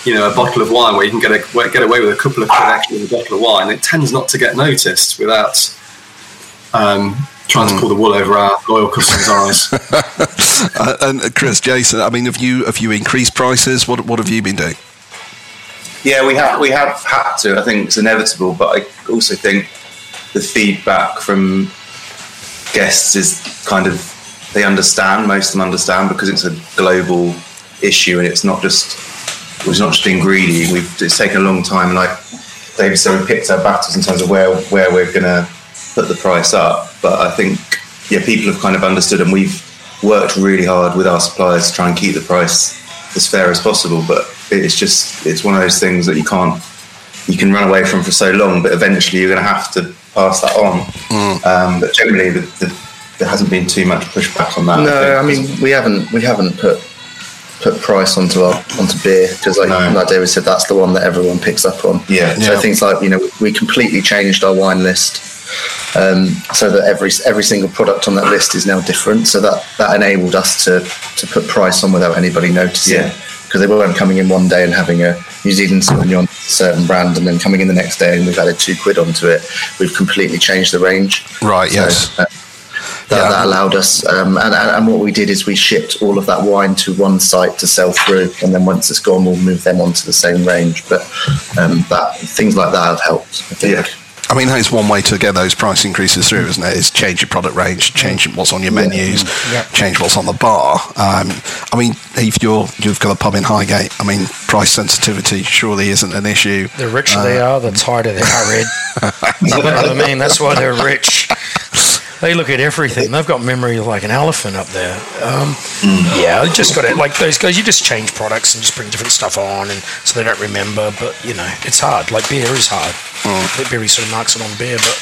you know a bottle of wine where you can get a, get away with a couple of quid extra in a bottle of wine. It tends not to get noticed without um, trying mm. to pull the wool over our loyal customers' eyes. uh, and Chris, Jason, I mean, have you have you increased prices? What what have you been doing? Yeah, we have we have had to. I think it's inevitable, but I also think the feedback from guests is kind of they understand. Most of them understand because it's a global issue and it's not just it's not just being greedy. We've it's taken a long time. Like David said, we picked our battles in terms of where where we're going to put the price up. But I think yeah, people have kind of understood, and we've worked really hard with our suppliers to try and keep the price as fair as possible. But it's just it's one of those things that you can't you can run away from for so long, but eventually you're going to have to pass that on. Mm. Um, but generally, the, the, there hasn't been too much pushback on that. No, I, I mean we haven't we haven't put put price onto our onto beer because like, no. like David said, that's the one that everyone picks up on. Yeah. So yeah. things like you know we completely changed our wine list um, so that every every single product on that list is now different. So that that enabled us to to put price on without anybody noticing. Yeah. Because they weren't coming in one day and having a New Zealand Sauvignon certain brand, and then coming in the next day and we've added two quid onto it. We've completely changed the range. Right. So, yes. Uh, that, yeah. that, allowed us. Um, and, and, what we did is we shipped all of that wine to one site to sell through, and then once it's gone, we'll move them onto the same range. But um, that things like that have helped. I think. Yeah. I mean, that's one way to get those price increases through, isn't it? Is change your product range, change what's on your menus, yeah. change what's on the bar. Um, I mean, if you're you've got a pub in Highgate, I mean, price sensitivity surely isn't an issue. The richer uh, they are, the tighter they are, Red. you know what I mean? That's why they're rich. They look at everything. They've got memory like an elephant up there. Um. Yeah, just got it. Like those guys, you just change products and just bring different stuff on, and so they don't remember. But you know, it's hard. Like beer is hard. Mm. Beer sort of marks it on beer, but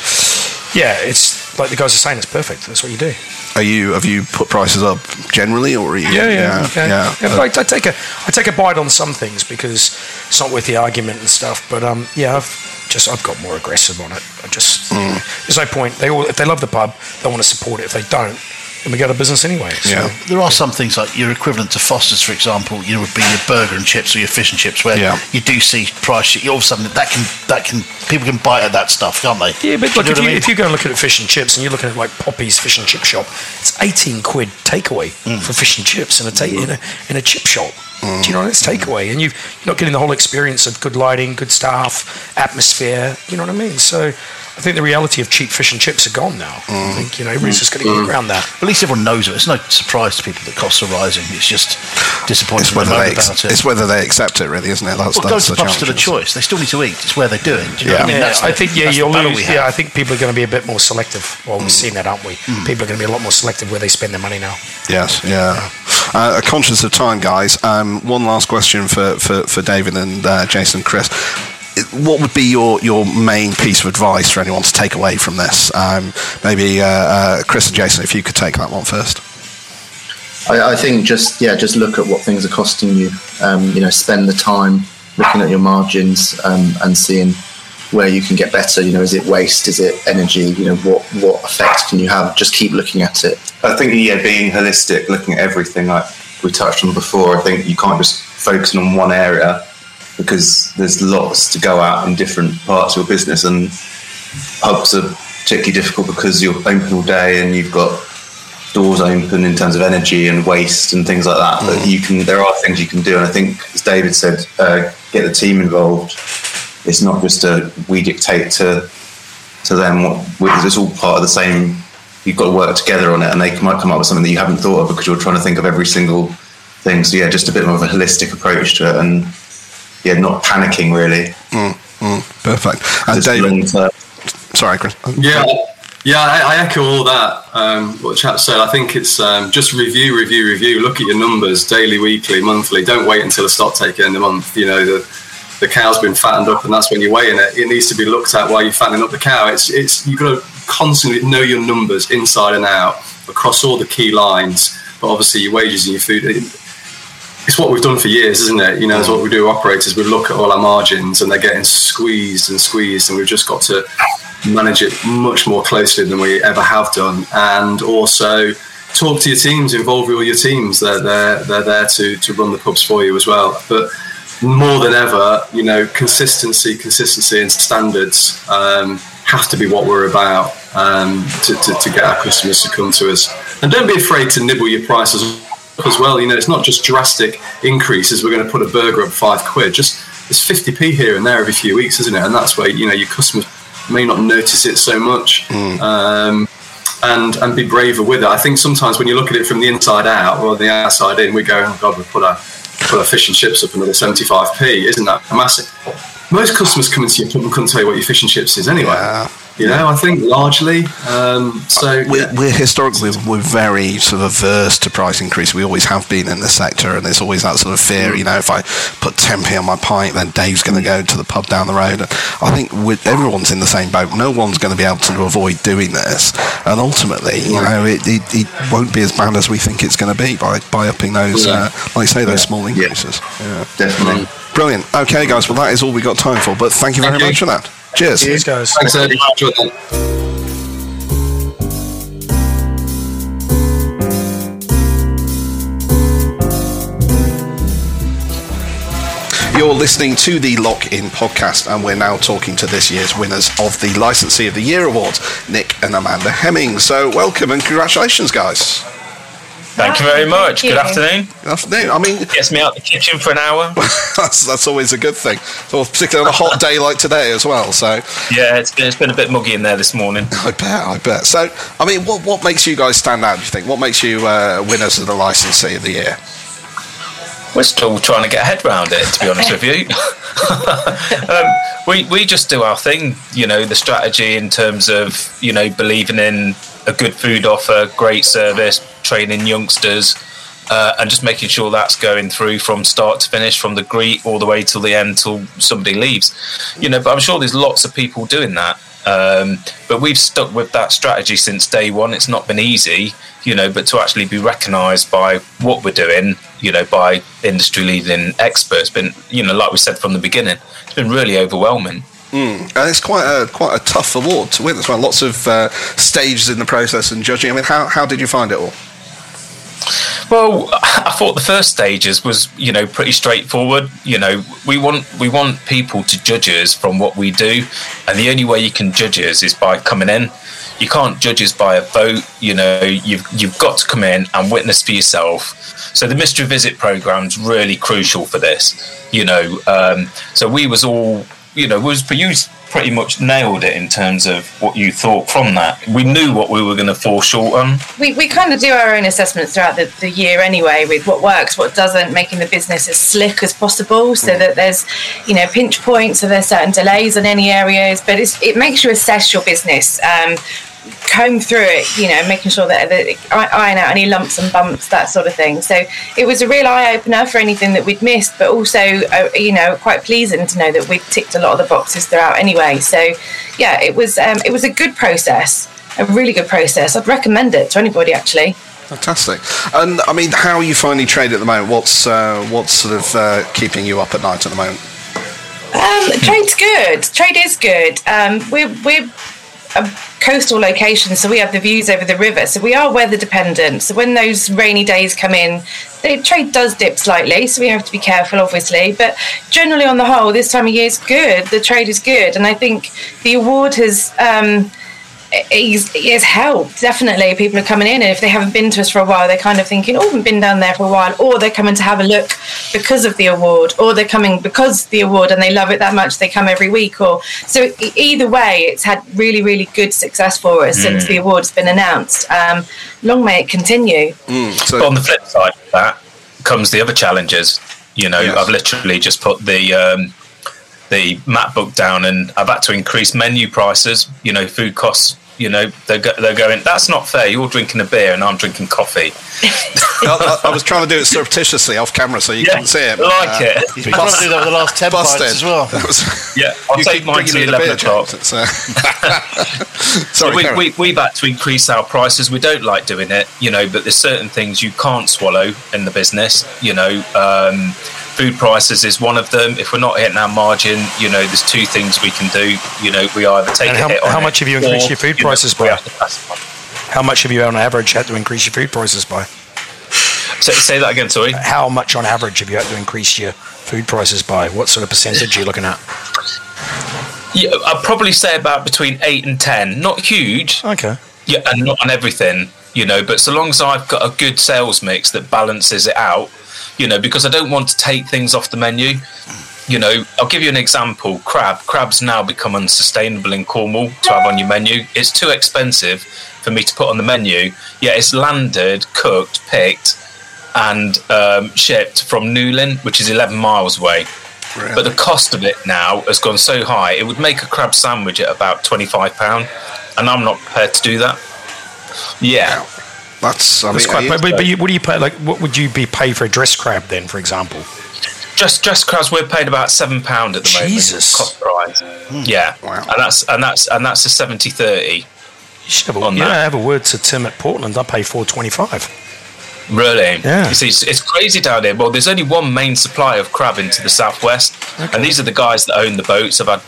yeah, it's like the guys are saying. It's perfect. That's what you do. Are you have you put prices up generally, or are you? Yeah, yeah, yeah. Okay. yeah. yeah I, I, take a I take a bite on some things because it's not worth the argument and stuff. But um, yeah, I've just I've got more aggressive on it. I just mm. there's no point. They all if they love the pub, they want to support it. If they don't, then we go to business anyway. So. Yeah. There are some things like your equivalent to Foster's, for example. You know, would be your burger and chips or your fish and chips, where yeah. you do see price. All of a sudden, that can that can people can bite at that stuff, can't they? Yeah, but look, if, you, I mean? if you go and look at fish and chips, and you're looking at like Poppy's fish and chip shop, it's 18 quid takeaway mm. for fish and chips in a, ta- mm. in a in a chip shop. Mm. Do you know what I it's takeaway, and you are not getting the whole experience of good lighting, good staff, atmosphere. You know what I mean? So I think the reality of cheap fish and chips are gone now. Mm. I think you know everybody's just going to get around that. At least everyone knows it. It's no surprise to people that costs are rising. It's just disappointing. It's whether, they, ex- it. it's whether they accept it, really, isn't it? That's, well, that's the pubs to the choice. They still need to eat. It's where they're doing. Do yeah. I, mean? yeah I think yeah, you'll lose. Yeah, I think people are going to be a bit more selective. Well, we've mm. seen that, aren't we? Mm. People are going to be a lot more selective where they spend their money now. Yes. Yeah. Uh, conscious of time, guys. Um, one last question for for, for David and uh, Jason, Chris what would be your, your main piece of advice for anyone to take away from this? Um, maybe uh, uh, Chris and Jason, if you could take that one first. I, I, think just yeah, just look at what things are costing you. Um, you know, spend the time looking at your margins um, and seeing where you can get better. You know, is it waste? Is it energy? You know, what what effect can you have? Just keep looking at it. I think yeah, being holistic, looking at everything like we touched on before. I think you can't just focus on one area because there's lots to go out in different parts of your business, and pubs are particularly difficult because you're open all day and you've got doors open in terms of energy and waste and things like that. Mm. But you can, there are things you can do, and I think, as David said, uh, get the team involved. It's not just a we dictate to to them what it's all part of the same. You've got to work together on it, and they might come up with something that you haven't thought of because you're trying to think of every single thing. So yeah, just a bit more of a holistic approach to it, and yeah, not panicking really. Mm, mm, perfect. And David, sorry, Chris. Yeah. Yeah, I, I echo all that. Um, what the chap said. I think it's um, just review, review, review. Look at your numbers daily, weekly, monthly. Don't wait until a stock take in the month. You know the the cow's been fattened up, and that's when you're weighing it. It needs to be looked at while you're fattening up the cow. It's it's you've got to constantly know your numbers inside and out across all the key lines. But obviously, your wages and your food it's what we've done for years, isn't it? You know, it's what we do. Operators, we look at all our margins, and they're getting squeezed and squeezed, and we've just got to manage it much more closely than we ever have done. And also, talk to your teams, involve all your teams. They're they're they're there to to run the pubs for you as well. But more than ever, you know, consistency, consistency, and standards um, have to be what we're about um, to, to, to get our customers to come to us. And don't be afraid to nibble your prices as well. You know, it's not just drastic increases. We're going to put a burger up five quid. Just it's 50p here and there every few weeks, isn't it? And that's where you know your customers may not notice it so much. Mm. Um, and and be braver with it. I think sometimes when you look at it from the inside out or the outside in, we go, oh God, we put our put our fish and chips up another 75p. Isn't that massive? Most customers come into your pub and couldn't tell you what your fish and chips is anyway. Yeah. You know, I think largely. Um, so We're, yeah. we're historically we're very sort of averse to price increase. We always have been in the sector, and there's always that sort of fear. You know, if I put 10p on my pint, then Dave's going to go to the pub down the road. And I think with, everyone's in the same boat. No one's going to be able to avoid doing this, and ultimately, you know, it, it, it won't be as bad as we think it's going to be by by upping those, Yeah. uh, like say, those small increases. Yeah. Definitely. Brilliant. Okay, guys. Well, that is all we got time for. But thank you very Thank you. much for that. Cheers. Cheers, guys. Thanks, Ed. Enjoy that. You're listening to the Lock In podcast, and we're now talking to this year's winners of the Licensee of the Year Awards, Nick and Amanda Hemming. So, welcome and congratulations, guys. Thank you very much. Thank Good you. afternoon. Good afternoon. I mean, Gets me out the kitchen for an hour. that's, that's always a good thing, well, particularly on a hot day like today as well. So, Yeah, it's been, it's been a bit muggy in there this morning. I bet, I bet. So, I mean, what, what makes you guys stand out, do you think? What makes you uh, winners of the Licensee of the Year? We're still trying to get a head round it, to be honest with you. um, we we just do our thing, you know, the strategy in terms of you know believing in a good food offer, great service, training youngsters, uh, and just making sure that's going through from start to finish, from the greet all the way till the end, till somebody leaves. You know, but I'm sure there's lots of people doing that. Um, but we've stuck with that strategy since day one. It's not been easy, you know, but to actually be recognised by what we're doing, you know, by industry leading experts, been, you know, like we said from the beginning, it's been really overwhelming. And it's quite a quite a tough award to win as well. Lots of uh, stages in the process and judging. I mean, how, how did you find it all? Well, I thought the first stages was, you know, pretty straightforward. You know, we want we want people to judge us from what we do, and the only way you can judge us is by coming in. You can't judge us by a vote. You know, you've you've got to come in and witness for yourself. So the mystery visit program's really crucial for this. You know, um, so we was all, you know, was for you pretty much nailed it in terms of what you thought from that. We knew what we were going to fall short on. we, we kind of do our own assessments throughout the, the year anyway with what works what doesn't making the business as slick as possible so that there's you know pinch points so there's certain delays in any areas but it makes you assess your business um, comb through it you know making sure that, that iron out any lumps and bumps that sort of thing so it was a real eye-opener for anything that we'd missed but also uh, you know quite pleasing to know that we'd ticked a lot of the boxes throughout anyway so yeah it was um, it was a good process a really good process. I'd recommend it to anybody actually. Fantastic. And I mean, how are you finding trade at the moment? What's uh, what's sort of uh, keeping you up at night at the moment? Um, trade's good. Trade is good. Um, we're we're a coastal location, so we have the views over the river. So we are weather dependent. So when those rainy days come in, the trade does dip slightly. So we have to be careful, obviously. But generally, on the whole, this time of year is good. The trade is good, and I think the award has. Um, He's, he has helped definitely. People are coming in, and if they haven't been to us for a while, they're kind of thinking, "Oh, I've been down there for a while," or they're coming to have a look because of the award, or they're coming because the award and they love it that much they come every week. Or so e- either way, it's had really, really good success for us since the award's been announced. Um, long may it continue. So, But on the flip side of that comes the other challenges. You know, Yes. I've literally just put the um, the map book down, and I've had to increase menu prices. You know, food costs. You know, they're go- they're going. That's not fair. You're drinking a beer, and I'm drinking coffee. I, I was trying to do it surreptitiously off camera so you Yeah, couldn't see it. I like it. You've been trying to do that with the last 10 Busted. pints as well. Was- Yeah, I'll you take mine bringing to 11 o'clock. James. It's, uh, So we, we, we've had to increase our prices. We don't like doing it, you know, but there's certain things you can't swallow in the business. You know, um, food prices is one of them. If we're not hitting our margin, you know, there's two things we can do. You know, we either take And a how- hit on how much have you increased or, your food you prices we by? have to pass it on. How much have you, on average, had to increase your food prices by? So, say that again, sorry. How much, on average, have you had to increase your food prices by? What sort of percentage are you looking at? Yeah, I'd probably say about between eight and ten. Not huge. Okay. Yeah, and not on everything, you know. But so long as I've got a good sales mix that balances it out, you know, because I don't want to take things off the menu. You know, I'll give you an example. Crab. Crab's now become unsustainable in Cornwall to have on your menu. It's too expensive for me to put on the menu. Yeah, it's landed, cooked, picked, and um, shipped from Newlyn, which is 11 miles away. Really? But the cost of it now has gone so high, it would make a crab sandwich at about £25, and I'm not prepared to do that. Yeah. That's, I That's mean, quite, I- but, but, but you, what do you pay? Like, what would you be paid for a dress crab then, for example? Just just crabs, we're paid about seven pound at the moment. Jesus. Cost price. Hmm. Yeah. Wow. And that's and that's and that's a 70-30. You should have a, On you know, that. have a word to Tim at Portland. I pay four twenty five. Really? Yeah. You see, it's, it's crazy down here. Well, there's only one main supply of crab into the southwest, and these are the guys that own the boats. I've had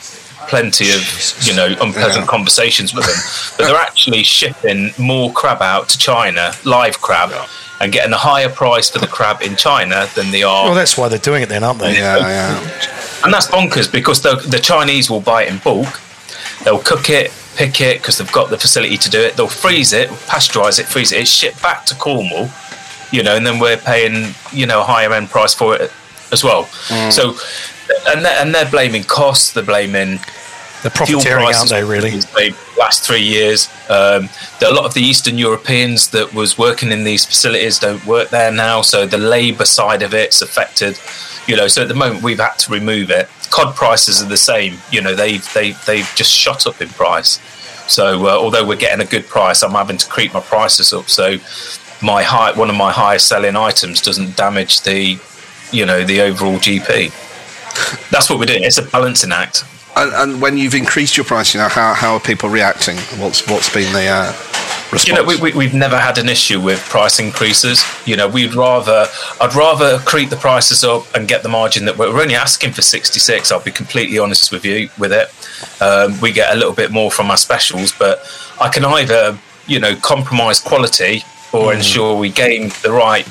plenty of you know unpleasant Yeah. conversations with them, but they're actually shipping more crab out to China, live crab, and getting a higher price for the crab in China than they are Well, that's why they're doing it then, aren't they? yeah, yeah. And that's bonkers because the, the Chinese will buy it in bulk. They'll cook it, pick it because they've got the facility to do it. They'll freeze it, pasteurize it, freeze it. It's shipped back to Cornwall, you know, and then we're paying, you know, a higher end price for it as well. Mm. So, and they're, and they're blaming costs. They're blaming fuel profiteering, aren't prices. they? Really? The last three years, um, a lot of the Eastern Europeans that was working in these facilities don't work there now, so the labour side of it's affected. You know, so at the moment we've had to remove it. Cod prices are the same. You know, they've they they've just shot up in price. So uh, although we're getting a good price, I'm having to creep my prices up. So my high one of my highest selling items doesn't damage the, you know, the overall GP. That's what we're doing. It's a balancing act. And, and when you've increased your price, you know, how, how are people reacting? What's what's been the uh, response? You know, we, we, we've never had an issue with price increases. You know, we'd rather, I'd rather creep the prices up and get the margin that we're, we're only asking for 66. I'll be completely honest with you with it. Um, we get a little bit more from our specials, but I can either, you know, compromise quality or ensure we gain the right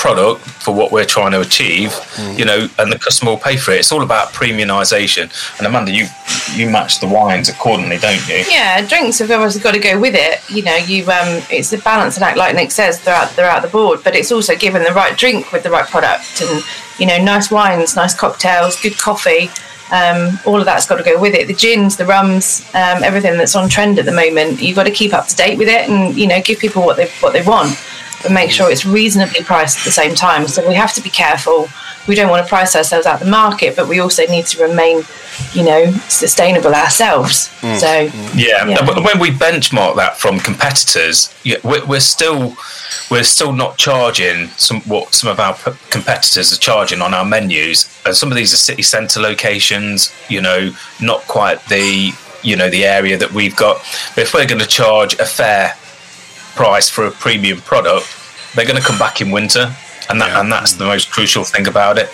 product for what we're trying to achieve, you know, and the customer will pay for it. It's all about premiumisation. And Amanda, you you match the wines accordingly, don't you? Yeah, drinks have obviously got to go with it. You know, you um, it's a balance and act like Nick says throughout throughout the board, but it's also given the right drink with the right product, and you know, nice wines, nice cocktails, good coffee. Um, all of that's got to go with it. The gins, the rums, um, everything that's on trend at the moment. You've got to keep up to date with it, and you know, give people what they what they want, but make sure it's reasonably priced at the same time. So we have to be careful. We don't want to price ourselves out the market, but we also need to remain, you know, sustainable ourselves. Mm. So Yeah, Yeah. and when we benchmark that from competitors, we're, we're still we're still not charging some what some of our competitors are charging on our menus, and some of these are city centre locations. You know, not quite the you know the area that we've got. But if we're going to charge a fair price for a premium product, they're going to come back in winter. And, that, and that's the most crucial thing about it.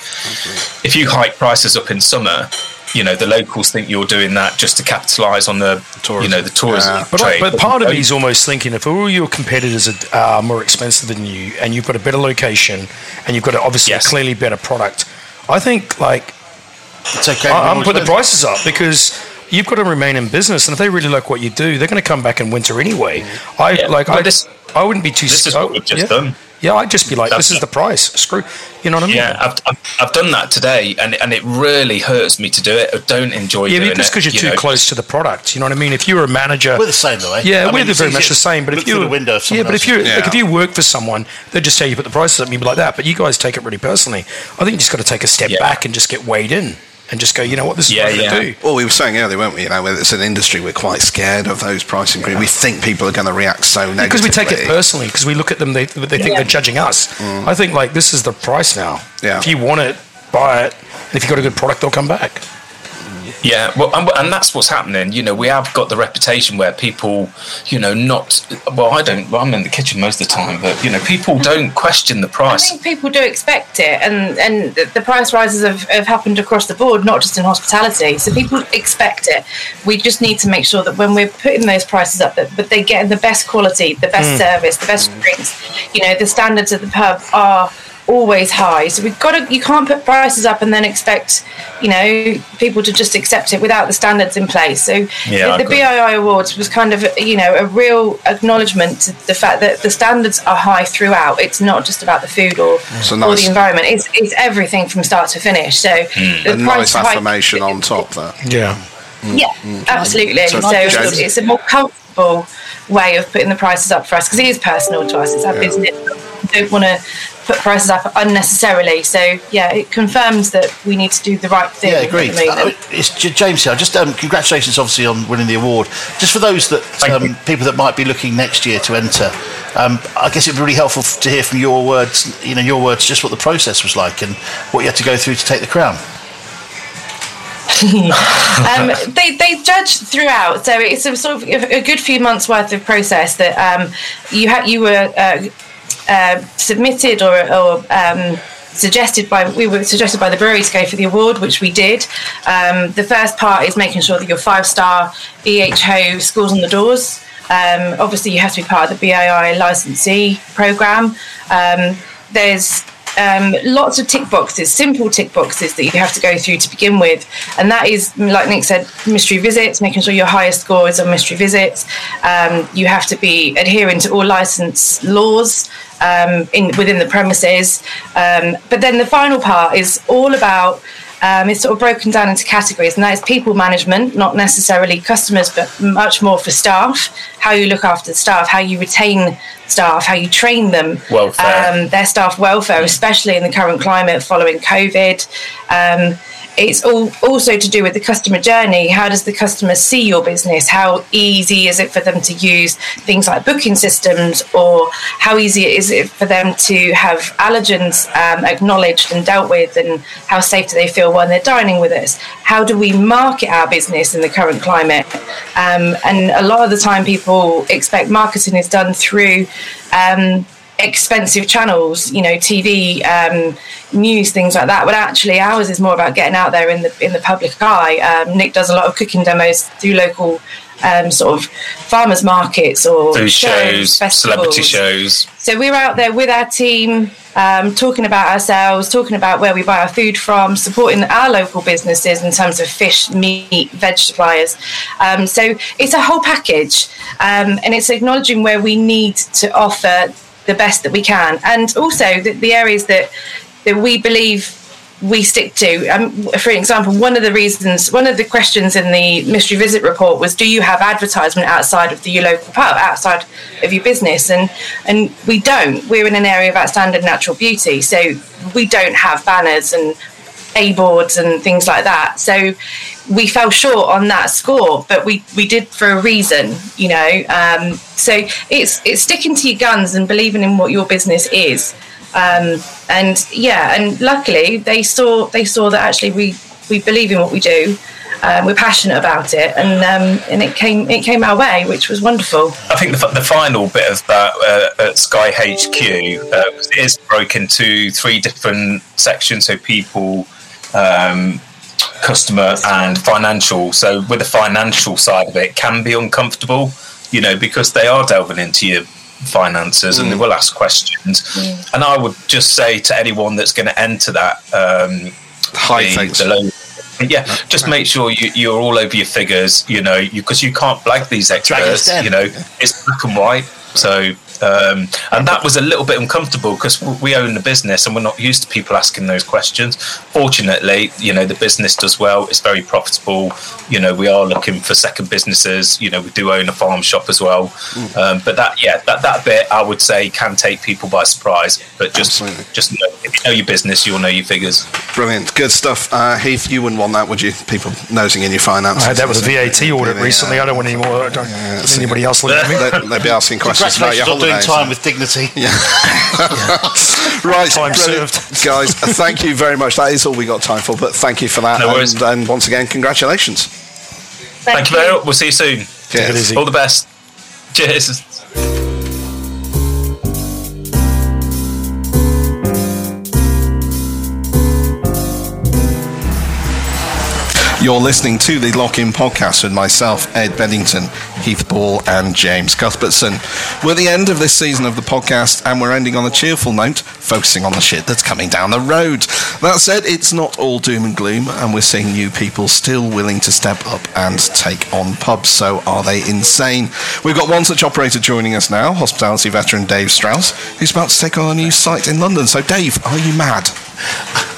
If you hike prices up in summer, you know the locals think you're doing that just to capitalise on the you know the tourism But, trade. but part of me is almost thinking if all your competitors are uh, more expensive than you and you've got a better location and you've got a, obviously Yes. a clearly better product, I think like It's okay. I, I'm More put the prices up because you've got to remain in business and if they really like what you do, they're going to come back in winter anyway. I Yeah, like well, I, this- I wouldn't be too. this is what we've just yeah. done. Yeah, I'd just be like, That's- this is the price. Screw, you know what I mean? Yeah, I've, I've, I've done that today, and and it really hurts me to do it. I don't enjoy Yeah, doing but just it. because you're you too know. close to the product, you know what I mean. If you're a manager, We're the same, though, eh? Yeah, I we're mean, very much the same. But if you through the window yeah, but if you else's. like, if you work for someone, they just say you put the prices up, and you'd be like that. But you guys take it really personally. I think you just got to take a step Yeah. back and just get weighed in and just go. You know what? This is Yeah, what I'm yeah. going to do. Well, we were saying earlier, weren't we? You know, whether it's an industry, we're quite scared of those price increases. We think people are going to react so negatively. Because we take it personally, because we look at them, they, they think they're judging us. Mm. I think like this is the price now. Yeah. If you want it, buy it, and if you've got a good product, they'll come back. Yeah, well, and, and, that's what's happening. You know, we have got the reputation where people, you know, not well. I don't. Well, I'm in the kitchen most of the time, but you know, people don't question the price. I think people do expect it, and and the price rises have, have happened across the board, not just in hospitality. So people expect it. We just need to make sure that when we're putting those prices up, that but they get the best quality, the best mm. service, the best mm. drinks. You know, the standards of the pub are always high. So we've got to, you can't put prices up and then expect, you know, people to just accept it without the standards in place. So yeah, the, the BII Awards was kind of, you know, a real acknowledgement to the fact that the standards are high throughout. It's not just about the food or, so nice. or the environment. It's, it's everything from start to finish. So mm. a nice affirmation high, on top there. Yeah. Mm. Yeah, mm. absolutely. So, so it's, it's, a more comfortable way of putting the prices up for us because it is personal to us. It's our yeah. business. We don't want to put prices up unnecessarily. So yeah, it confirms that we need to do the right thing. Yeah, agreed. Uh, it's James here. Just um, congratulations, obviously, on winning the award. Just for those that um, people that might be looking next year to enter, um, I guess it'd be really helpful to hear from your words. You know, your words, just what the process was like and what you had to go through to take the crown. um, they, they judge throughout, so it's a sort of a good few months worth of process that um, you had you were uh, uh, submitted or, or um, suggested by we were suggested by the brewery to go for the award, which we did. Um, the first part is making sure that you're five star EHO schools on the doors. Um, obviously, you have to be part of the BII licensee program. Um, there's um, lots of tick boxes, simple tick boxes that you have to go through to begin with. And that is, like Nick said, mystery visits, making sure your highest score is on mystery visits. Um, you have to be adhering to all license laws um, in within the premises. Um, but then the final part is all about um, it's sort of broken down into categories, and that is people management, not necessarily customers, but much more for staff. How you look after the staff, how you retain staff, how you train them, um, their staff welfare, especially in the current climate following COVID. Um, it's all also to do with the customer journey. How does the customer see your business? How easy is it for them to use things like booking systems, or how easy is it for them to have allergens um, acknowledged and dealt with, and how safe do they feel when they're dining with us? How do we market our business in the current climate? Um, and a lot of the time, people expect marketing is done through. Um, expensive channels, you know, TV, um, news, things like that. But actually, ours is more about getting out there in the in the public eye. Um, Nick does a lot of cooking demos through local um, sort of farmers markets or food shows, shows celebrity shows. So we're out there with our team. Um, talking about ourselves, talking about where we buy our food from, supporting our local businesses in terms of fish, meat, veg suppliers. Um, so it's a whole package, um, and it's acknowledging where we need to offer the best that we can, and also the, the areas that that we believe we stick to. Um, for example, one of the reasons, one of the questions in the mystery visit report was, do you have advertisement outside of the, your local pub, outside of your business? And and we don't. We're in an area of outstanding natural beauty, so we don't have banners and a boards and things like that. So we fell short on that score, but we, we did for a reason, you know. Um, so it's it's sticking to your guns and believing in what your business is. Um, and yeah, and luckily they saw they saw that actually we we believe in what we do. Um, we're passionate about it, and um, and it came it came our way, which was wonderful. I think the, the final bit of that uh, at Sky HQ uh, is broken into three different sections, so people um, customer and financial. So with the financial side of it, can be uncomfortable, you know, because they are delving into your finances mm. and they will ask questions. Mm. And I would just say to anyone that's going to enter that um, high the, the low, yeah, just make sure you, are all over your figures, you know, because you, you, can't blag these experts. You know, it's black and white. So um, and that was a little bit uncomfortable because we own the business and we're not used to people asking those questions. Fortunately, you know, the business does well. It's very profitable. You know, we are looking for second businesses. You know, we do own a farm shop as well. Mm. Um, but that, yeah, that, that bit I would say can take people by surprise. But just, Absolutely. just know, if you know your business, you'll know your figures. Brilliant. Good stuff. Uh, Heath, you wouldn't want that, would you? People nosing in your finances. I had that with a VAT audit recently. I don't want any more. I don't, yeah, anybody else looking at me. They, would be asking questions anxious about your Congratulations on doing time eh? with dignity. Right, Time brilliant. served. guys. Uh, thank you very much. That is all we got time for. But thank you for that. No worries. and, and once again, congratulations. Thank you very much. We'll see you soon. Take it easy. All the best. Cheers. You're listening to the Lock In podcast with myself, Ed Bedington, Heath Ball, and James Cuthbertson. We're at the end of this season of the podcast, and we're ending on a cheerful note, focusing on the shit that's coming down the road. That said, it's not all doom and gloom, and we're seeing new people still willing to step up and take on pubs. So, are they insane? We've got one such operator joining us now, hospitality veteran Dave Strauss, who's about to take on a new site in London. So, Dave, are you mad?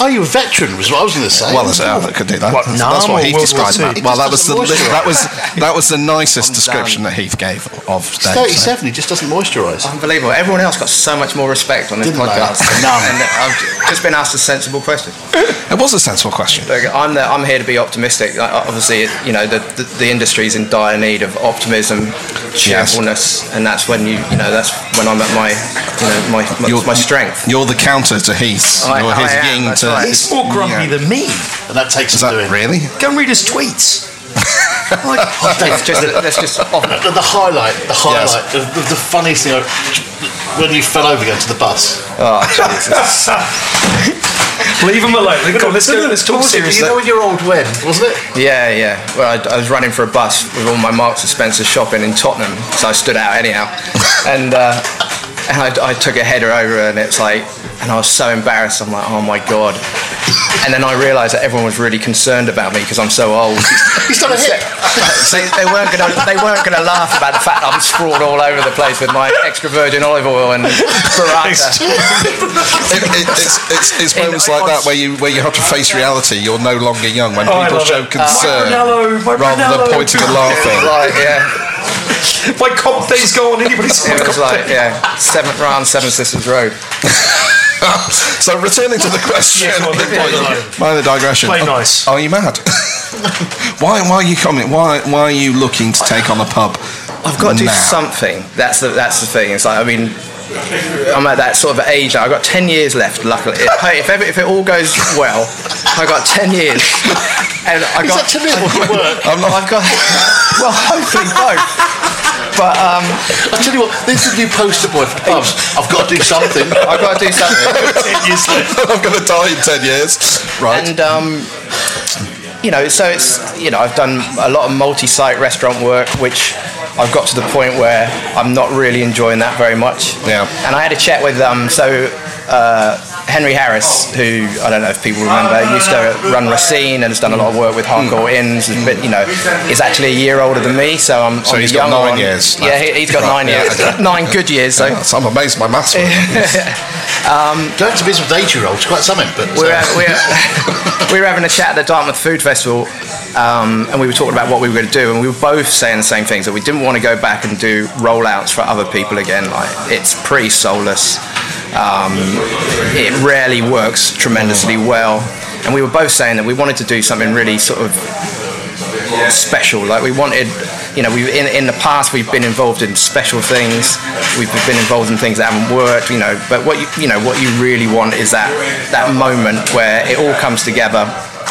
Are you a veteran? Was what I was going to say. Well, that's, oh, I could do that. What, that's, Nam that's what or Heath World War described. Well, that was the doesn't that was that was the nicest description that Heath gave of He's Dave. so. 37. He just doesn't moisturise. Unbelievable. Everyone else got so much more respect on this Didn't they? podcast. None. And uh, I've just been asked a sensible question. It was a sensible question. Look, I'm, the, I'm here to be optimistic. Like, Obviously, you know, the, the, the industry's in dire need of optimism, cheerfulness, and that's when you, you know, that's when I'm at my, you know, my, my, my strength. You're the counter to Heath. I- You're his I am, yin to. right. He's more grumpy Yeah. than me. And that takes Is some that doing. really? Go and read his tweets. It's just, that's just oh, The, the highlight, the highlight, the, the, the funniest thing, when you fell over going to the bus. oh, Jesus. Leave him alone. Come on, let's go. Let's talk What was it? seriously. You know when you're old when, wasn't it? Yeah, yeah. Well, I, I was running for a bus with all my Marks and Spencer shopping in Tottenham, so I stood out anyhow. And, uh, and I, I took a header over, and it's like, and I was so embarrassed. I'm like, oh my god. And then I realised that everyone was really concerned about me because I'm so old. He's done a hit. they, they weren't gonna they weren't gonna laugh about the fact that I'm sprawled all over the place with my extra virgin olive oil and burrata. It, it, it's it's, it's In- moments like that where you where you have to face reality. You're no longer young when Oh, people show it. concern Brunello, my rather than pointing and laughing. Like yeah, My comp day's gone. Anybody's it was like yeah, seven round Seven Sisters Road. so returning to the question, Yeah, go on, leave it alone. minor digression. Play Are- nice. Oh, are you mad? why why are you coming? Why why are you looking to take on a pub? I've got to do now? something. That's the that's the thing. It's like I mean. I'm at that sort of age. I've got 10 years left, luckily. If, hey, if, ever, if it all goes well, I've got 10 years. And I Is got, that to me or work? I'm not. I've got, well, hopefully both. But um, I tell you what, this is the new poster boy for pubs. I've got to do something. I've got to do something. I'm going to die in ten years. Right. And um, you know, so it's you know, I've done a lot of multi-site restaurant work, which I've got to the point where I'm not really enjoying that very much. Yeah. And I had a chat with um, so uh, Henry Harris, who I don't know if people remember, used to run Racine and has done a lot of work with Harcourt Inns, but you know, is actually a year older than me, so I'm. So I'm he's got nine one. years Yeah, left. he, he's got Right, nine yeah, years, okay. nine good years. So. Yeah, so I'm amazed by maths. Going to business with eight-year-olds, quite something. But we were, uh, we, were, we were having a chat at the Dartmouth Food Festival, um, and we were talking about what we were going to do, and we were both saying the same things that we didn't want to go back and do rollouts for other people again. Like it's pretty soulless. Um, it rarely works tremendously well, and we were both saying that we wanted to do something really sort of special. Like we wanted, you know, we in in the past we've been involved in special things. We've been involved in things that haven't worked, you know. But what you you know what you really want is that that moment where it all comes together.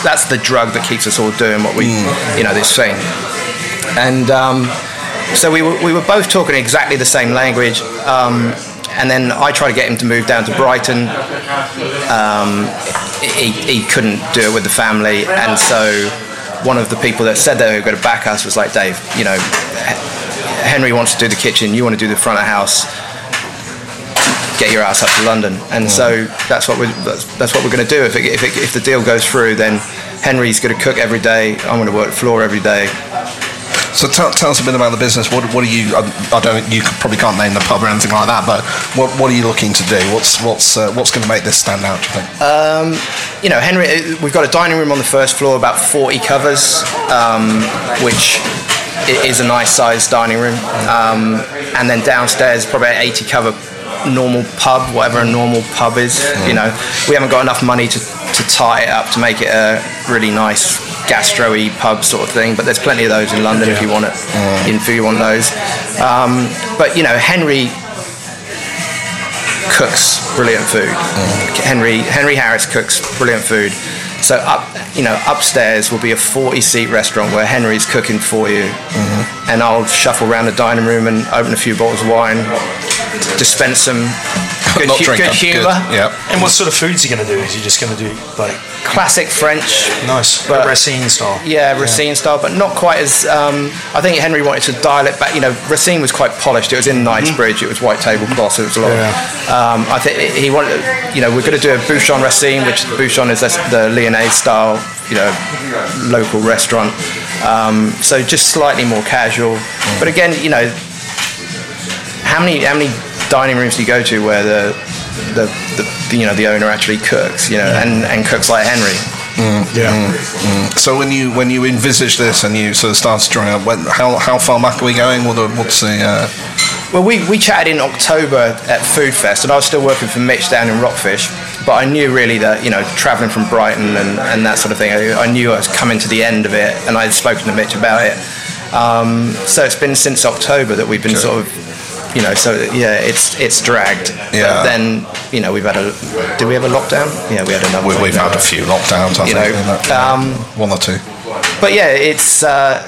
That's the drug that keeps us all doing what we, you know, this thing. And um, so we were, we were both talking exactly the same language. Um, and then I tried to get him to move down to Brighton. Um, he, he couldn't do it with the family, and so one of the people that said they were going to back us was like, Dave, you know, Henry wants to do the kitchen, you want to do the front of house. Get your ass up to London, and so that's what we're that's, that's what we're going to do. If it, if, it, if the deal goes through, then Henry's going to cook every day. I'm going to work floor every day. So tell, tell us a bit about the business. What, what are you? I, I don't. You probably can't name the pub or anything like that. But what, what are you looking to do? What's what's uh, what's going to make this stand out? Do you think? Um, you know, Henry, uh, we've got a dining room on the first floor, about 40 covers, um, which is a nice sized dining room. Um, and then downstairs, probably 80 cover normal pub, whatever a normal pub is. You know, we haven't got enough money to to tie it up to make it a really nice gastro-y pub sort of thing. But there's plenty of those in London if you want it. If you want those. Um, but you know, Henry cooks brilliant food. Henry Henry Harris cooks brilliant food. So up, you know, upstairs will be a 40-seat restaurant where Henry's cooking for you, and I'll shuffle around the dining room and open a few bottles of wine, dispense some good, hu- good them, humour. Yeah. And what sort of foods are you going to do? Is you just going to do like Classic French, nice, But- Racine style? yeah, Racine style, but not quite as. Um, I think Henry wanted to dial it back. You know, Racine was quite polished. It was in Knightsbridge. It was white tablecloth. It was a lot. Um, I think he wanted. You know, we're going to do a Bouchon Racine, which Bouchon is the Lyonnais style. You know, local restaurant. Um, so just slightly more casual. But again, you know, how many how many dining rooms do you go to where the the, the you know the owner actually cooks? You know, and, and cooks like Henry. Yeah. So when you when you envisage this and you sort of started drawing up, when, how how far back are we going? What the, what's the? Uh, Well, we, we chatted in October at Food Fest, and I was still working for Mitch down in Rockfish. But I knew really that, you know, travelling from Brighton and, and that sort of thing, I, I knew I was coming to the end of it, and I had spoken to Mitch about it. Um, so it's been since October that we've been sort of, you know, so yeah, it's it's dragged. Yeah. But then, you know, we've had a. Do we have a lockdown? Yeah, we had another. we, we've had a few lockdowns. I You think, know, isn't um, one or two. but yeah, it's uh,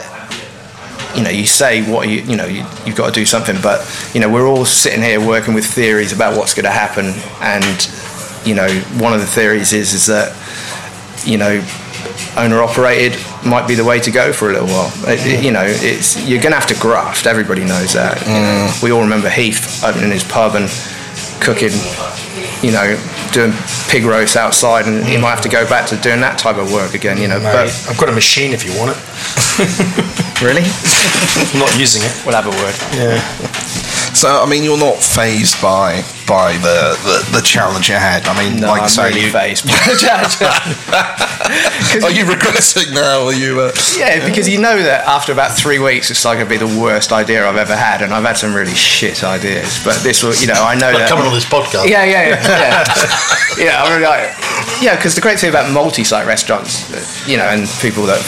you know you say what you you know you, you've got to do something, but you know we're all sitting here working with theories about what's going to happen, and you know one of the theories is is that you know owner operated might be the way to go for a little while. It- it- you know, it's you're going to have to graft. Everybody knows that. you know. Mm. We all remember Heath opening his pub and cooking. You know, doing pig roast outside, and he might have to go back to doing that type of work again. You know, Mate, but I've got a machine if you want it. really. I'm not using it. We'll have a word. Yeah. So I mean, you're not phased by by the, the, the challenge ahead. I mean, No, like I I'm say, really you, phased. are you regressing now? Are you? Uh, yeah, because you know that after about three weeks, it's like going to be the worst idea I've ever had, and I've had some really shit ideas. But this will, you know, I know Like that. coming on this podcast. Yeah, yeah, yeah, yeah. yeah, I'm really like, yeah, because the great thing about multi-site restaurants, uh, you know, and people that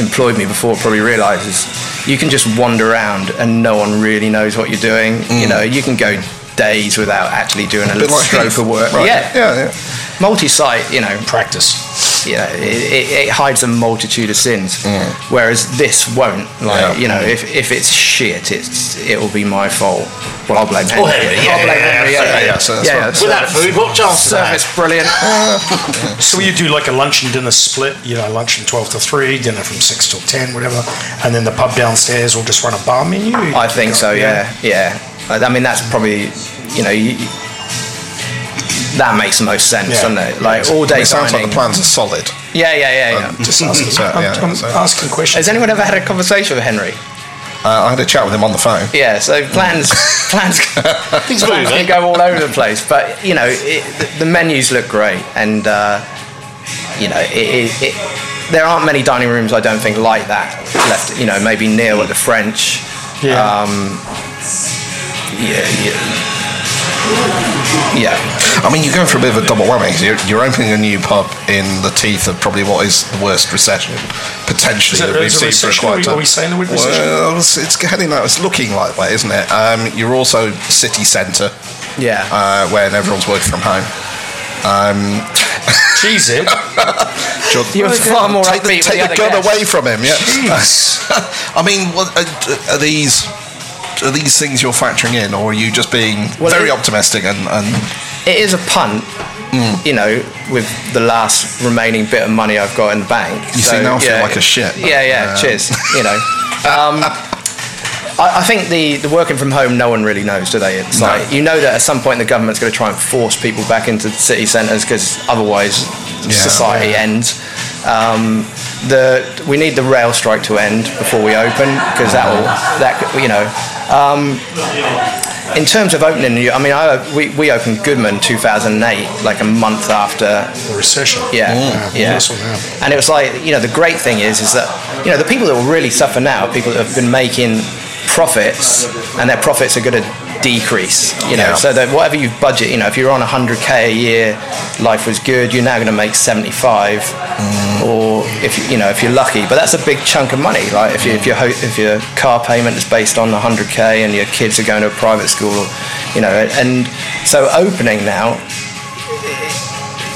employed me before probably realise is you can just wander around and no one really knows what you're doing. You mm. know, you can go days without actually doing a, bit like stroke of work. Right. Yeah, yeah, yeah. multi-site, you know, Practice. Yeah, it, it, it hides a multitude of sins, whereas this won't. Like, Yeah. you know, if, if it's shit, it's it will be my fault. Well, I'll blame Henry. Oh, Henry, yeah, I'll blame yeah, Henry. yeah, Yeah, yeah, so that's yeah. not- Without food, what chance is? Service brilliant. So you do like a lunch and dinner split, you know, lunch from 12 to 3, dinner from 6 till 10, whatever, and then the pub downstairs will just run a bar menu? I think so. Yeah, yeah. I I mean, that's probably you know. You, that makes the most sense, Yeah. doesn't it? Like all day It sounds like the plans are solid. Yeah, yeah, yeah, yeah. Just asking, So, I'm, yeah, I'm so- asking questions. Has anyone ever had a conversation with Henry? Uh, I had a chat with him on the phone. Yeah, so plans plans Things plans move, can go all over the place, but you know it, the, the menus look great, and uh, you know it, it, it, there aren't many dining rooms I don't think like that left. You know maybe Neil at the French. Yeah. Um, yeah, yeah, yeah. I mean, you're going for a bit of a double whammy. You're, you're opening a new pub in the teeth of probably what is the worst recession potentially Is it- that we've seen for quite Are we- a are we saying the word recession? Well, it's, it's heading that. It's looking like that, isn't it? Um, you're also city centre, Yeah. uh, where everyone's working from home. Um, Cheese it. John- You're far more take the, upbeat with take the the gun guests. away from him. Yeah. I mean, what, are, are these are these things you're factoring in, or are you just being Well, very it- optimistic and, and it is a punt. Mm. You know, with the last remaining bit of money I've got in the bank. You see, now I feel like a shit. Yeah, yeah. Um, cheers. You know, um, I, I think the, the working from home, no one really knows, do they? It's No. like you know that at some point the government's going to try and force people back into city centres because otherwise society ends. Um, the we need the rail strike to end before we open because that will that you know. In terms of opening, you- I mean, I, we, we opened Goodman 2008, like a month after The recession. yeah, yeah. One. And it was like, you know, the great thing is, is that, you know, the people that will really suffer now, are people that have been making profits, and their profits are going to decrease. You know, Yeah. so that whatever you budget, you know, if you're on 100k a year, life was good. You're now going to make 75, mm. Or if you, you know, if you're lucky. But that's a big chunk of money. Like if, you, if your ho- if your car payment is based on 100k and your kids are going to a private school, you know, and so opening now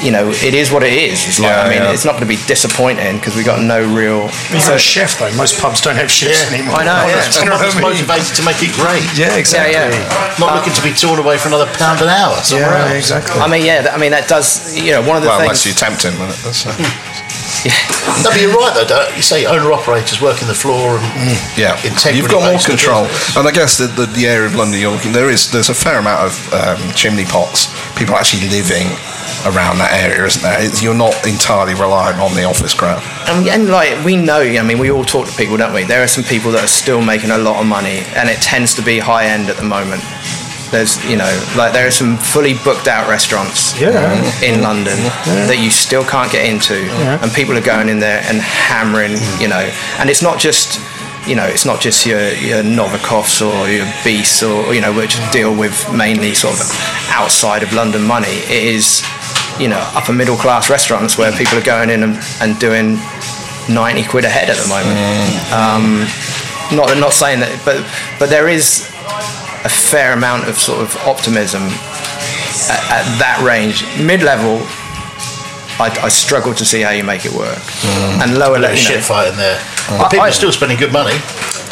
you know, it is what it is. It's like, Yeah, I mean, yeah. it's not going to be disappointing because we got no real. Even a chef though, most pubs don't have chefs Yeah, anymore. I know, yeah. Do you know what I mean? motivated to make it great. Yeah, exactly. Yeah, yeah. Not looking to be torn away for another pound an hour somewhere Yeah, else. exactly. I mean, yeah, that- I mean, that does, you know, one of the Well, things. unless you tempt him with it. That's, uh, No, but you're right though. Don't you say owner operators working the floor and yeah, integrity you've got more control, and I guess the, the, the area of London you're looking there is there's a fair amount of um, chimney pots. People actually living around that area, isn't there? It's, you're not entirely reliant on the office crowd. And, and like we know, I mean, we all talk to people, don't we? There are some people that are still making a lot of money, and it tends to be high end at the moment. There's, you know, like there are some fully booked out restaurants Yeah. Mm. in London that you still can't get into, and people are going in there and hammering, mm. you know. And it's not just, you know, it's not just your your Novikovs or your Beasts or you know, which deal with mainly sort of outside of London money. It is, you know, upper middle class restaurants where people are going in and, and doing 90 quid a head at the moment. Mm. Um, not not saying that, but but there is a fair amount of sort of optimism at, at that range. Mid level, I, I struggle to see how you make it work. Mm. And lower level, know, shit fight in there. I- But people I- are still spending good money.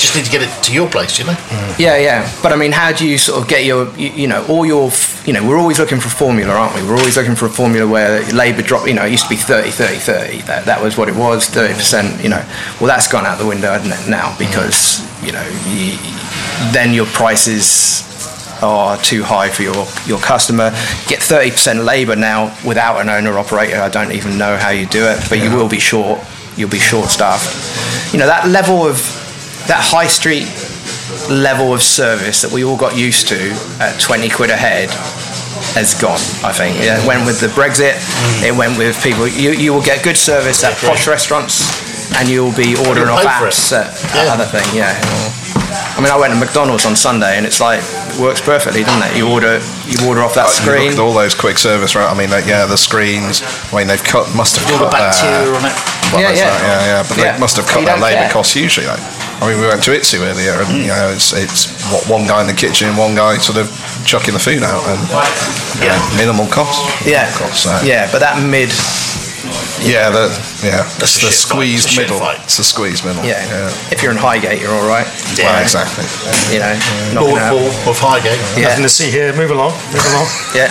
Just need to get it to your place, you know. Mm. Yeah, yeah. But I mean, how do you sort of get your, you, you know, all your, you know, we're always looking for a formula, aren't we? We're always looking for a formula where Labour drop, you know, it used to be 30, 30, 30. That, that was what it was, 30%, you know. Well, that's gone out the window hasn't it, now because, you know, you, then your prices are too high for your, your customer. Get 30% labour now without an owner operator. I don't even know how you do it, but you will be short. You'll be short staffed. You know, that level of, that high street level of service that we all got used to at 20 quid a head has gone, I think. Yeah, it went with the Brexit, mm. it went with people. You, you will get good service at posh restaurants and you'll be ordering off pay apps at Yeah. other thing, yeah. I mean, I went to McDonald's on Sunday and it's like, it works perfectly, doesn't it? You order, you order off that You look screen. at all those quick service, right? I mean, like, yeah, the screens. I mean, they've cut, must have All the cut bacteria their- on it. Well, Yeah, yeah. that, yeah, yeah. But Yeah. they must have cut you their labour care. costs hugely. Like, I mean, we went to Itsu earlier, and mm. you know, it's it's what one guy in the kitchen, one guy sort of chucking the food out, and yeah, minimal cost. Yeah, cost, so. yeah, but that mid, yeah, the yeah, That's it's the shit fight. squeezed It's middle. fight. It's the squeezed middle. yeah. yeah. If you're in Highgate, you're all right. Well, exactly. You know, knocking Lord out. Paul of Highgate. Yeah. Nothing to see here. Move along. Move along. Yeah.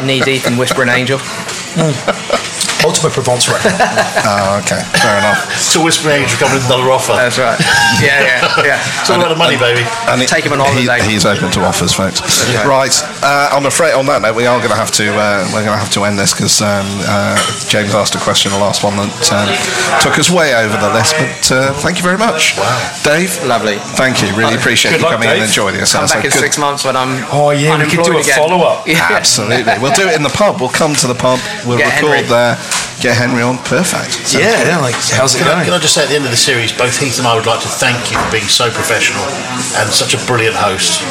Knee deep in Whispering Angel. Ultimate Provence right. Oh, okay, fair enough. To Whisper Angel coming with another offer. That's right. Yeah, yeah, yeah. it's all about the money, baby. And it- Take him on he- he's open to offers, folks. Right. Uh, I'm afraid on that note, we are going to have to uh, we're going to have to end this because um, uh, James asked a question, the last one that um, took us way over the list. But uh, thank you very much, wow. Dave. Lovely. Thank you. Really appreciate Good you luck, coming in and Dave. enjoying this. Come So back in good- six months when I'm Oh yeah, we could do a unemployed again. follow up. Yeah. Absolutely. We'll do it in the pub. We'll come to the pub. We'll Get record Henry. there. Get Henry on. Perfect. Sounds Yeah, yeah. Like, how's it Can I, going? can I just say at the end of the series, both Heath and I would like to thank you for being so professional and such a brilliant host.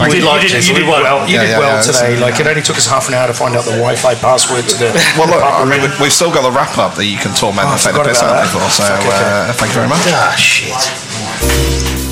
You we did, liked you did, it, you did well. You Yeah, did yeah, well yeah, today. it's- Like it only took us half an hour to find out the Wi-Fi password to the. Well, look, I mean, in. we- we've still got the wrap up that you can torment Oh, I and take the forgot piss about out of So Fuck, okay. uh, thank you very much. Ah, shit.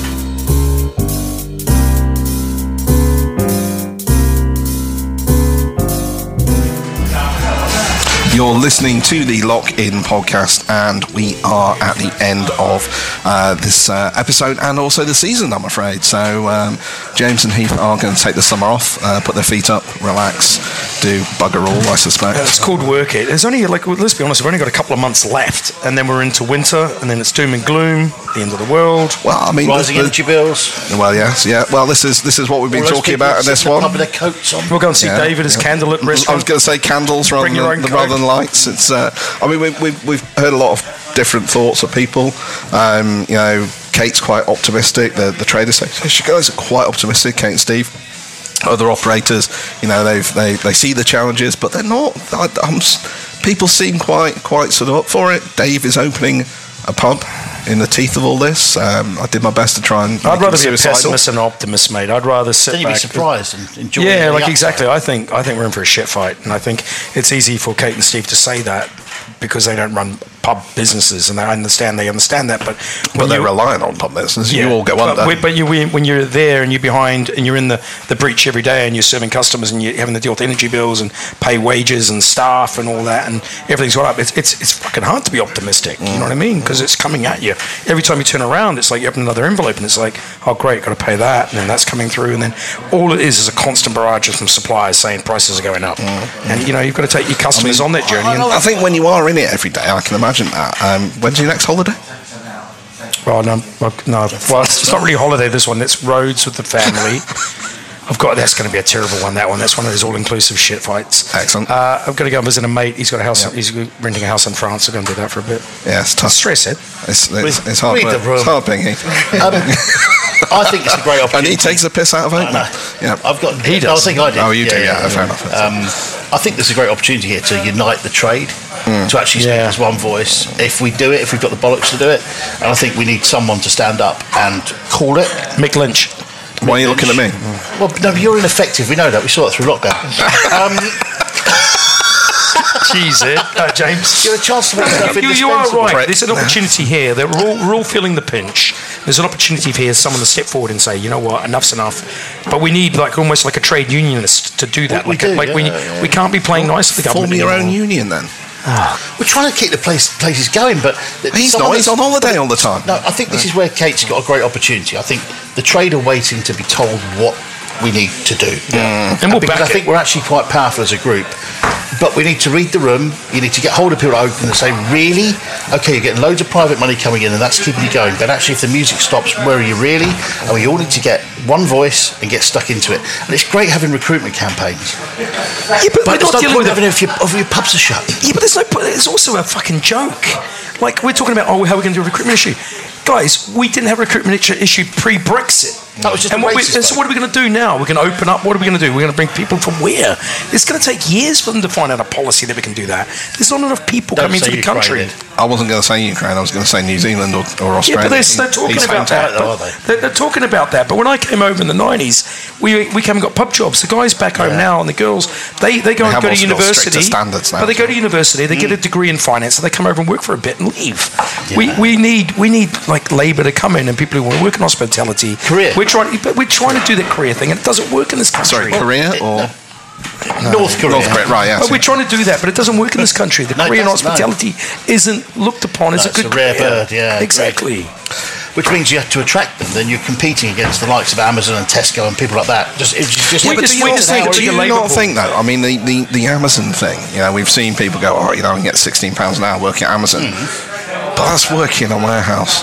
You're listening to the Lock In podcast, and we are at the end of uh, this uh, episode and also the season, I'm afraid. So, um, James and Heath are going to take the summer off, uh, put their feet up, relax, do bugger all, I suspect. It's called Work It. There's only like let's be honest, we've only got a couple of months left, and then we're into winter, and then it's doom and gloom, the end of the world. Well, I mean, Rising the- the- energy bills. well, yes, yeah. Well, this is this is what we've been All talking about in this sitting in the one. pub with their coats on. We'll go and see Yeah. David as candlelit I was going to say candles rather than, rather Coke. Lights. It's. Uh, I mean, we've, we've we've heard a lot of different thoughts of people. Um, you know, Kate's quite optimistic. The the trade association guys are quite optimistic. Kate and Steve. Other operators, you know, they've they, they see the challenges, but they're not. I, people seem quite quite sort of up for it. Dave is opening a pub in the teeth of all this. Um, I did my best to try and. I'd rather be a pessimist than an optimist, mate. I'd rather sit Then you'd be surprised and enjoy it. Yeah, like upside. exactly. I think I think we're in for a shit fight, and I think it's easy for Kate and Steve to say that because they don't run pub businesses, and I understand they understand that. But But they're you- relying on pub businesses. Yeah, You all go but, under. we- But you, we- when you're there and you're behind and you're in the, the breach every day and you're serving customers and you're having to deal with energy bills and pay wages and staff and all that and everything's gone up, it's, it's, it's fucking hard to be optimistic. You know what I mean? Mm. Because it's coming at you. Every time you turn around, it's like you open another envelope and it's like, oh, great, got to pay that. And then that's coming through. And then all it is is a constant barrage from suppliers saying prices are going up. Mm. And, you know, you've got to take your customers on that journey. And, I think when you are in it every day, I can imagine that. Um, when's your next holiday? Well, no, well, no. Well, it's not really a holiday. This one, it's roads with the family. I've got that's going to be a terrible one. That one, that's one of those all-inclusive shit fights. Excellent. Uh, I've got to go and visit a mate. He's got a house. He's renting a house in France. I'm going to do that for a bit. Yeah, it's tough. Stress it. It's, it's, it's hard read work. the room. It's hard being Heath. Um, I think it's a great opportunity. And he takes the piss out of it. know. Yeah. I've got. He no, I think I did. Oh, you do, yeah, fair enough. Um, I think there's a great opportunity here to unite the trade, Hmm. to actually speak Yeah. as one voice. If we do it, if we've got the bollocks to do it, and I think we need someone to stand up and call it. Mick Lynch. Why are you looking at me? Well, no, you're ineffective. We know that. We saw it through lockdown. um, Jeez, it, uh, James. you're a chance to make stuff You, you are indispensable. right. There's an opportunity here that we're all, we're all feeling the pinch. There's an opportunity here for someone to step forward and say, you know what, enough's enough. But we need like almost like a trade unionist to do that. We like do, like we, yeah, yeah. we can't be playing nice with the Form government. your own union then. We're trying to keep the place places going, but He's not. He's on holiday all the time. No, I think this is where Kate's got a great opportunity. I think the trade are waiting to be told what we need to do. And we'll because back I think it. we're actually quite powerful as a group. But we need to read the room. You need to get hold of people open and say, really? Okay, you're getting loads of private money coming in and that's keeping you going. But actually, if the music stops, where are you really? And we all need to get one voice and get stuck into it. And it's great having recruitment campaigns. Yeah, but, But it's not no point having it if your, if your pubs are shut. Yeah, but there's no. point- It's also a fucking joke. Like we're talking about, oh, how are we going to do a recruitment issue? Guys, we didn't have a recruitment issue, issue pre-Brexit. That was just and what we, racist so what are we going to do now? We're going to open up. What are we going to do? We're going to bring people from where? It's going to take years for them to find out a policy that we can do that. There's not enough people Don't coming say into the Ukraine, country. then. I wasn't going to say Ukraine. I was going to say New Zealand or, or Yeah, Australia. but they're, they're talking He's about that. though, but are they? They're, they're talking about that. But when I came over in the nineties, we we came and got pub jobs. The guys back home now and the girls, they, they go They and go to also got stricter university. standards now. But they go to university, they get a mm. degree in finance, and they come over and work for a bit and leave. We, we need we need like labour to come in and people who want to work in hospitality. Career. We're trying, but we're trying to do the career thing, and it doesn't work in this country. Sorry, Korea or North Korea. North Korea? Right, yeah. But we're trying to do that, but it doesn't work in this country. The No, Korean doesn't, no. hospitality isn't looked upon as No, a it's good a rare career. bird, yeah, exactly. Which means you have to attract them. Then you're competing against the likes of Amazon and Tesco and people like that. Just, it's just, We but just- do you we not just think, need to do get you not pool. think though? I mean, the, the, the Amazon thing. You know, we've seen people go, oh, you know, I can get sixteen pounds an hour working at Amazon, Mm-hmm. but that's working in a warehouse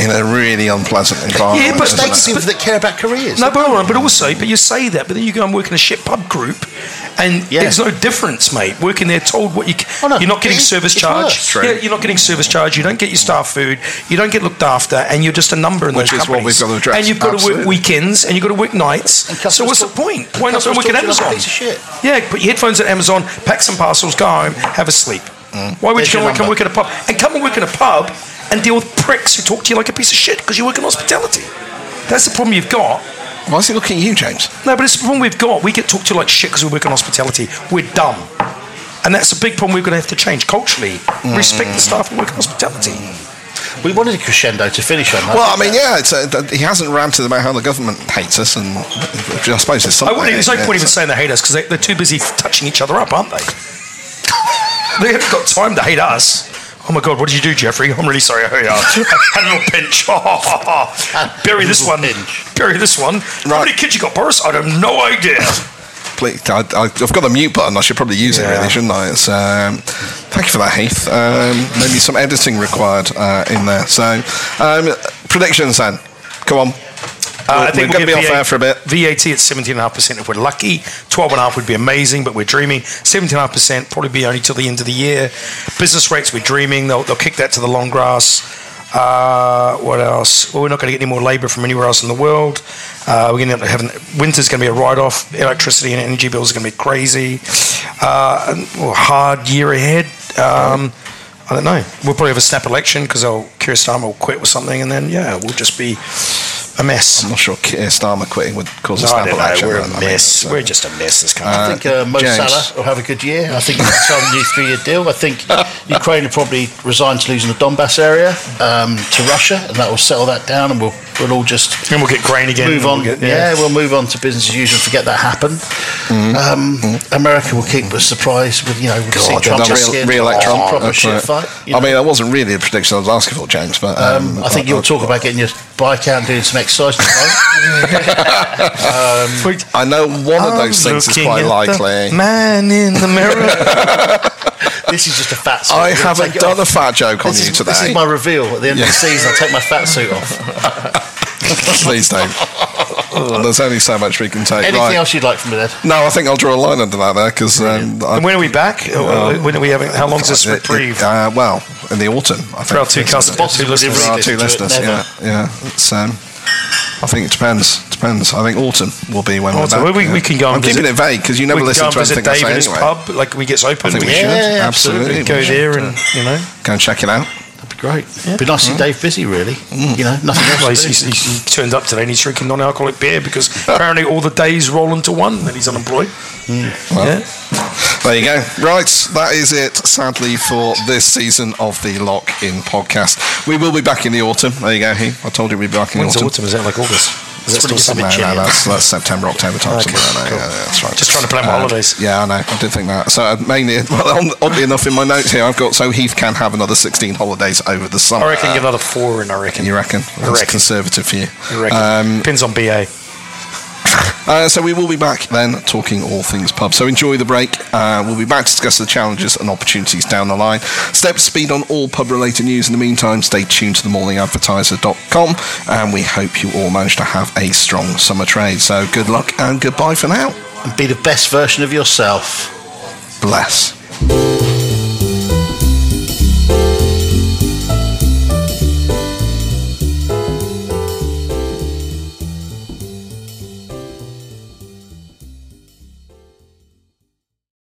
in a really unpleasant environment. Yeah, but isn't people that care about careers. No, but, hold on, but also, but you say that, but then you go and work in a shit pub group, and Yeah. there's no difference, mate. Working there, told what you, c- Oh, no, you're not getting it is- service it's charge. worse. Yeah, you're not getting service charge. You don't get your staff food. You don't get looked after, and you're just a number in Which those is what companies. we've got to address. And you've got to work weekends, and you've got to work nights. So customers what's the point? Why not go customers work at talk to you like a Amazon? piece of shit. Yeah, put your headphones at Amazon, pack some parcels, go home, have a sleep. Mm. Why would There's you your come, come work at a pub and come and work in a pub and deal with pricks who talk to you like a piece of shit because you work in hospitality? That's the problem you've got. Why is he looking at you, James? No, but it's the problem we've got. We get talked to like shit because we work in hospitality. We're dumb. And that's a big problem we're going to have to change culturally. Respect the staff who work in hospitality. We wanted a crescendo to finish on. that. Well, I mean, yeah, it's uh th- he hasn't ranted about how the government hates us, and I suppose it's I something. wouldn't, there's no yeah, point even saying they hate us because they, they're too busy touching each other up, aren't they? they haven't got time to hate us. Oh my God, what did you do, Jeffrey? I'm really sorry. I hurt you. I had a little pinch. Bury this one. Bury this one. How many kids you got, Boris? I have no idea. Please, I, I, I've got the mute button. I should probably use it, Yeah. really, shouldn't I? It's, um, thank you for that, Heath. Um, maybe some editing required uh, in there. So, um, predictions then. Come on. Uh, We're- we're gonna we'll be off air for a bit. VAT at 17.5% if we're lucky. 12.5 would be amazing, but we're dreaming. 17.5% probably be only till the end of the year. Business rates, we're dreaming. They'll, they'll kick that to the long grass. Uh, what else? Well, we're not going to get any more labour from anywhere else in the world. Uh, we're going to have winter's going to be a write-off. Electricity and energy bills are going to be crazy. Uh, hard year ahead. Um, I don't know. We'll probably have a snap election because Keir Starmer will quit or something, and then yeah, we'll just be a mess. I'm not sure Keir Starmer quitting would cause a No, I snap don't know. election. We're a I mean, mess. it's, uh, We're just a mess. This country. I think uh, Mo James. Salah will have a good year. I think he'll sign a new three-year deal. I think Ukraine will probably resign to losing the Donbass area um, to Russia, and that will settle that down, and we'll we'll all just and we'll get grain again. move on. we'll get- yeah. we'll move on to business as usual. and Forget that happened. Mm-hmm. Um, America will keep us surprised with you know with God, Trump just re- scared. re-elect Oh, Trump. proper shit right. fight. you I mean, that wasn't really a prediction I was asking for, James, but um, Um, I think you'll talk about getting your bike out and doing some exercise. um, I know one of those things is quite at the likely. Man in the mirror. this is just a fat suit. I haven't done off. a fat joke on This you is, today. This is my reveal at the end Yeah. of the season. I'll take my fat suit off. Please don't. There's only so much we can take. Anything right. else you'd like from me, Ed? No, I think I'll draw a line under that there because. Um, and when are we back? Uh, when are we having? How long's this it- it- uh, well, in the autumn, I think. For our two customers, two listeners. For our two it, listeners, yeah, yeah. It's, um, I think it depends. Depends. I think autumn will be when Autumn. we're back. Well, we- we can go and I'm keeping it vague because you never we can listen go to and visit anything I Dave say in his anyway. pub, like we he gets open. I think we we should. should. absolutely. Go we should. there and you know. Go and check it out. That'd be great. Be nice to see Dave busy, really. Mm. You know, nothing else. Well, he's, he's, he's, he turned up today and he's drinking non-alcoholic beer because apparently all the days roll into one and he's unemployed. Mm. Well, Yeah. There you go. Right, that is it, sadly, for this season of the Lock In podcast. We will be back in the autumn. There you go, Heath. I told you we'd be back in When's the autumn. autumn? Is that like August? Is that still summer? no, that's, that's September, October time. Okay, something cool. Yeah, that's right. Just trying to plan my Uh, holidays. Yeah, I know. I did think that. So uh, mainly, well, on- oddly enough, in my notes here, I've got so Heath can have another 16 holidays over the summer. I reckon get another four in. I reckon. You reckon? I That's reckon. conservative for you. I reckon. Um, Pins on BA. Uh, so we will be back then talking all things pub. So enjoy the break. Uh, we'll be back to discuss the challenges and opportunities down the line. Step speed on all pub related news. In the meantime, stay tuned to themorningadvertiser.com and we hope you all manage to have a strong summer trade. So good luck and goodbye for now. and be the best version of yourself. Bless.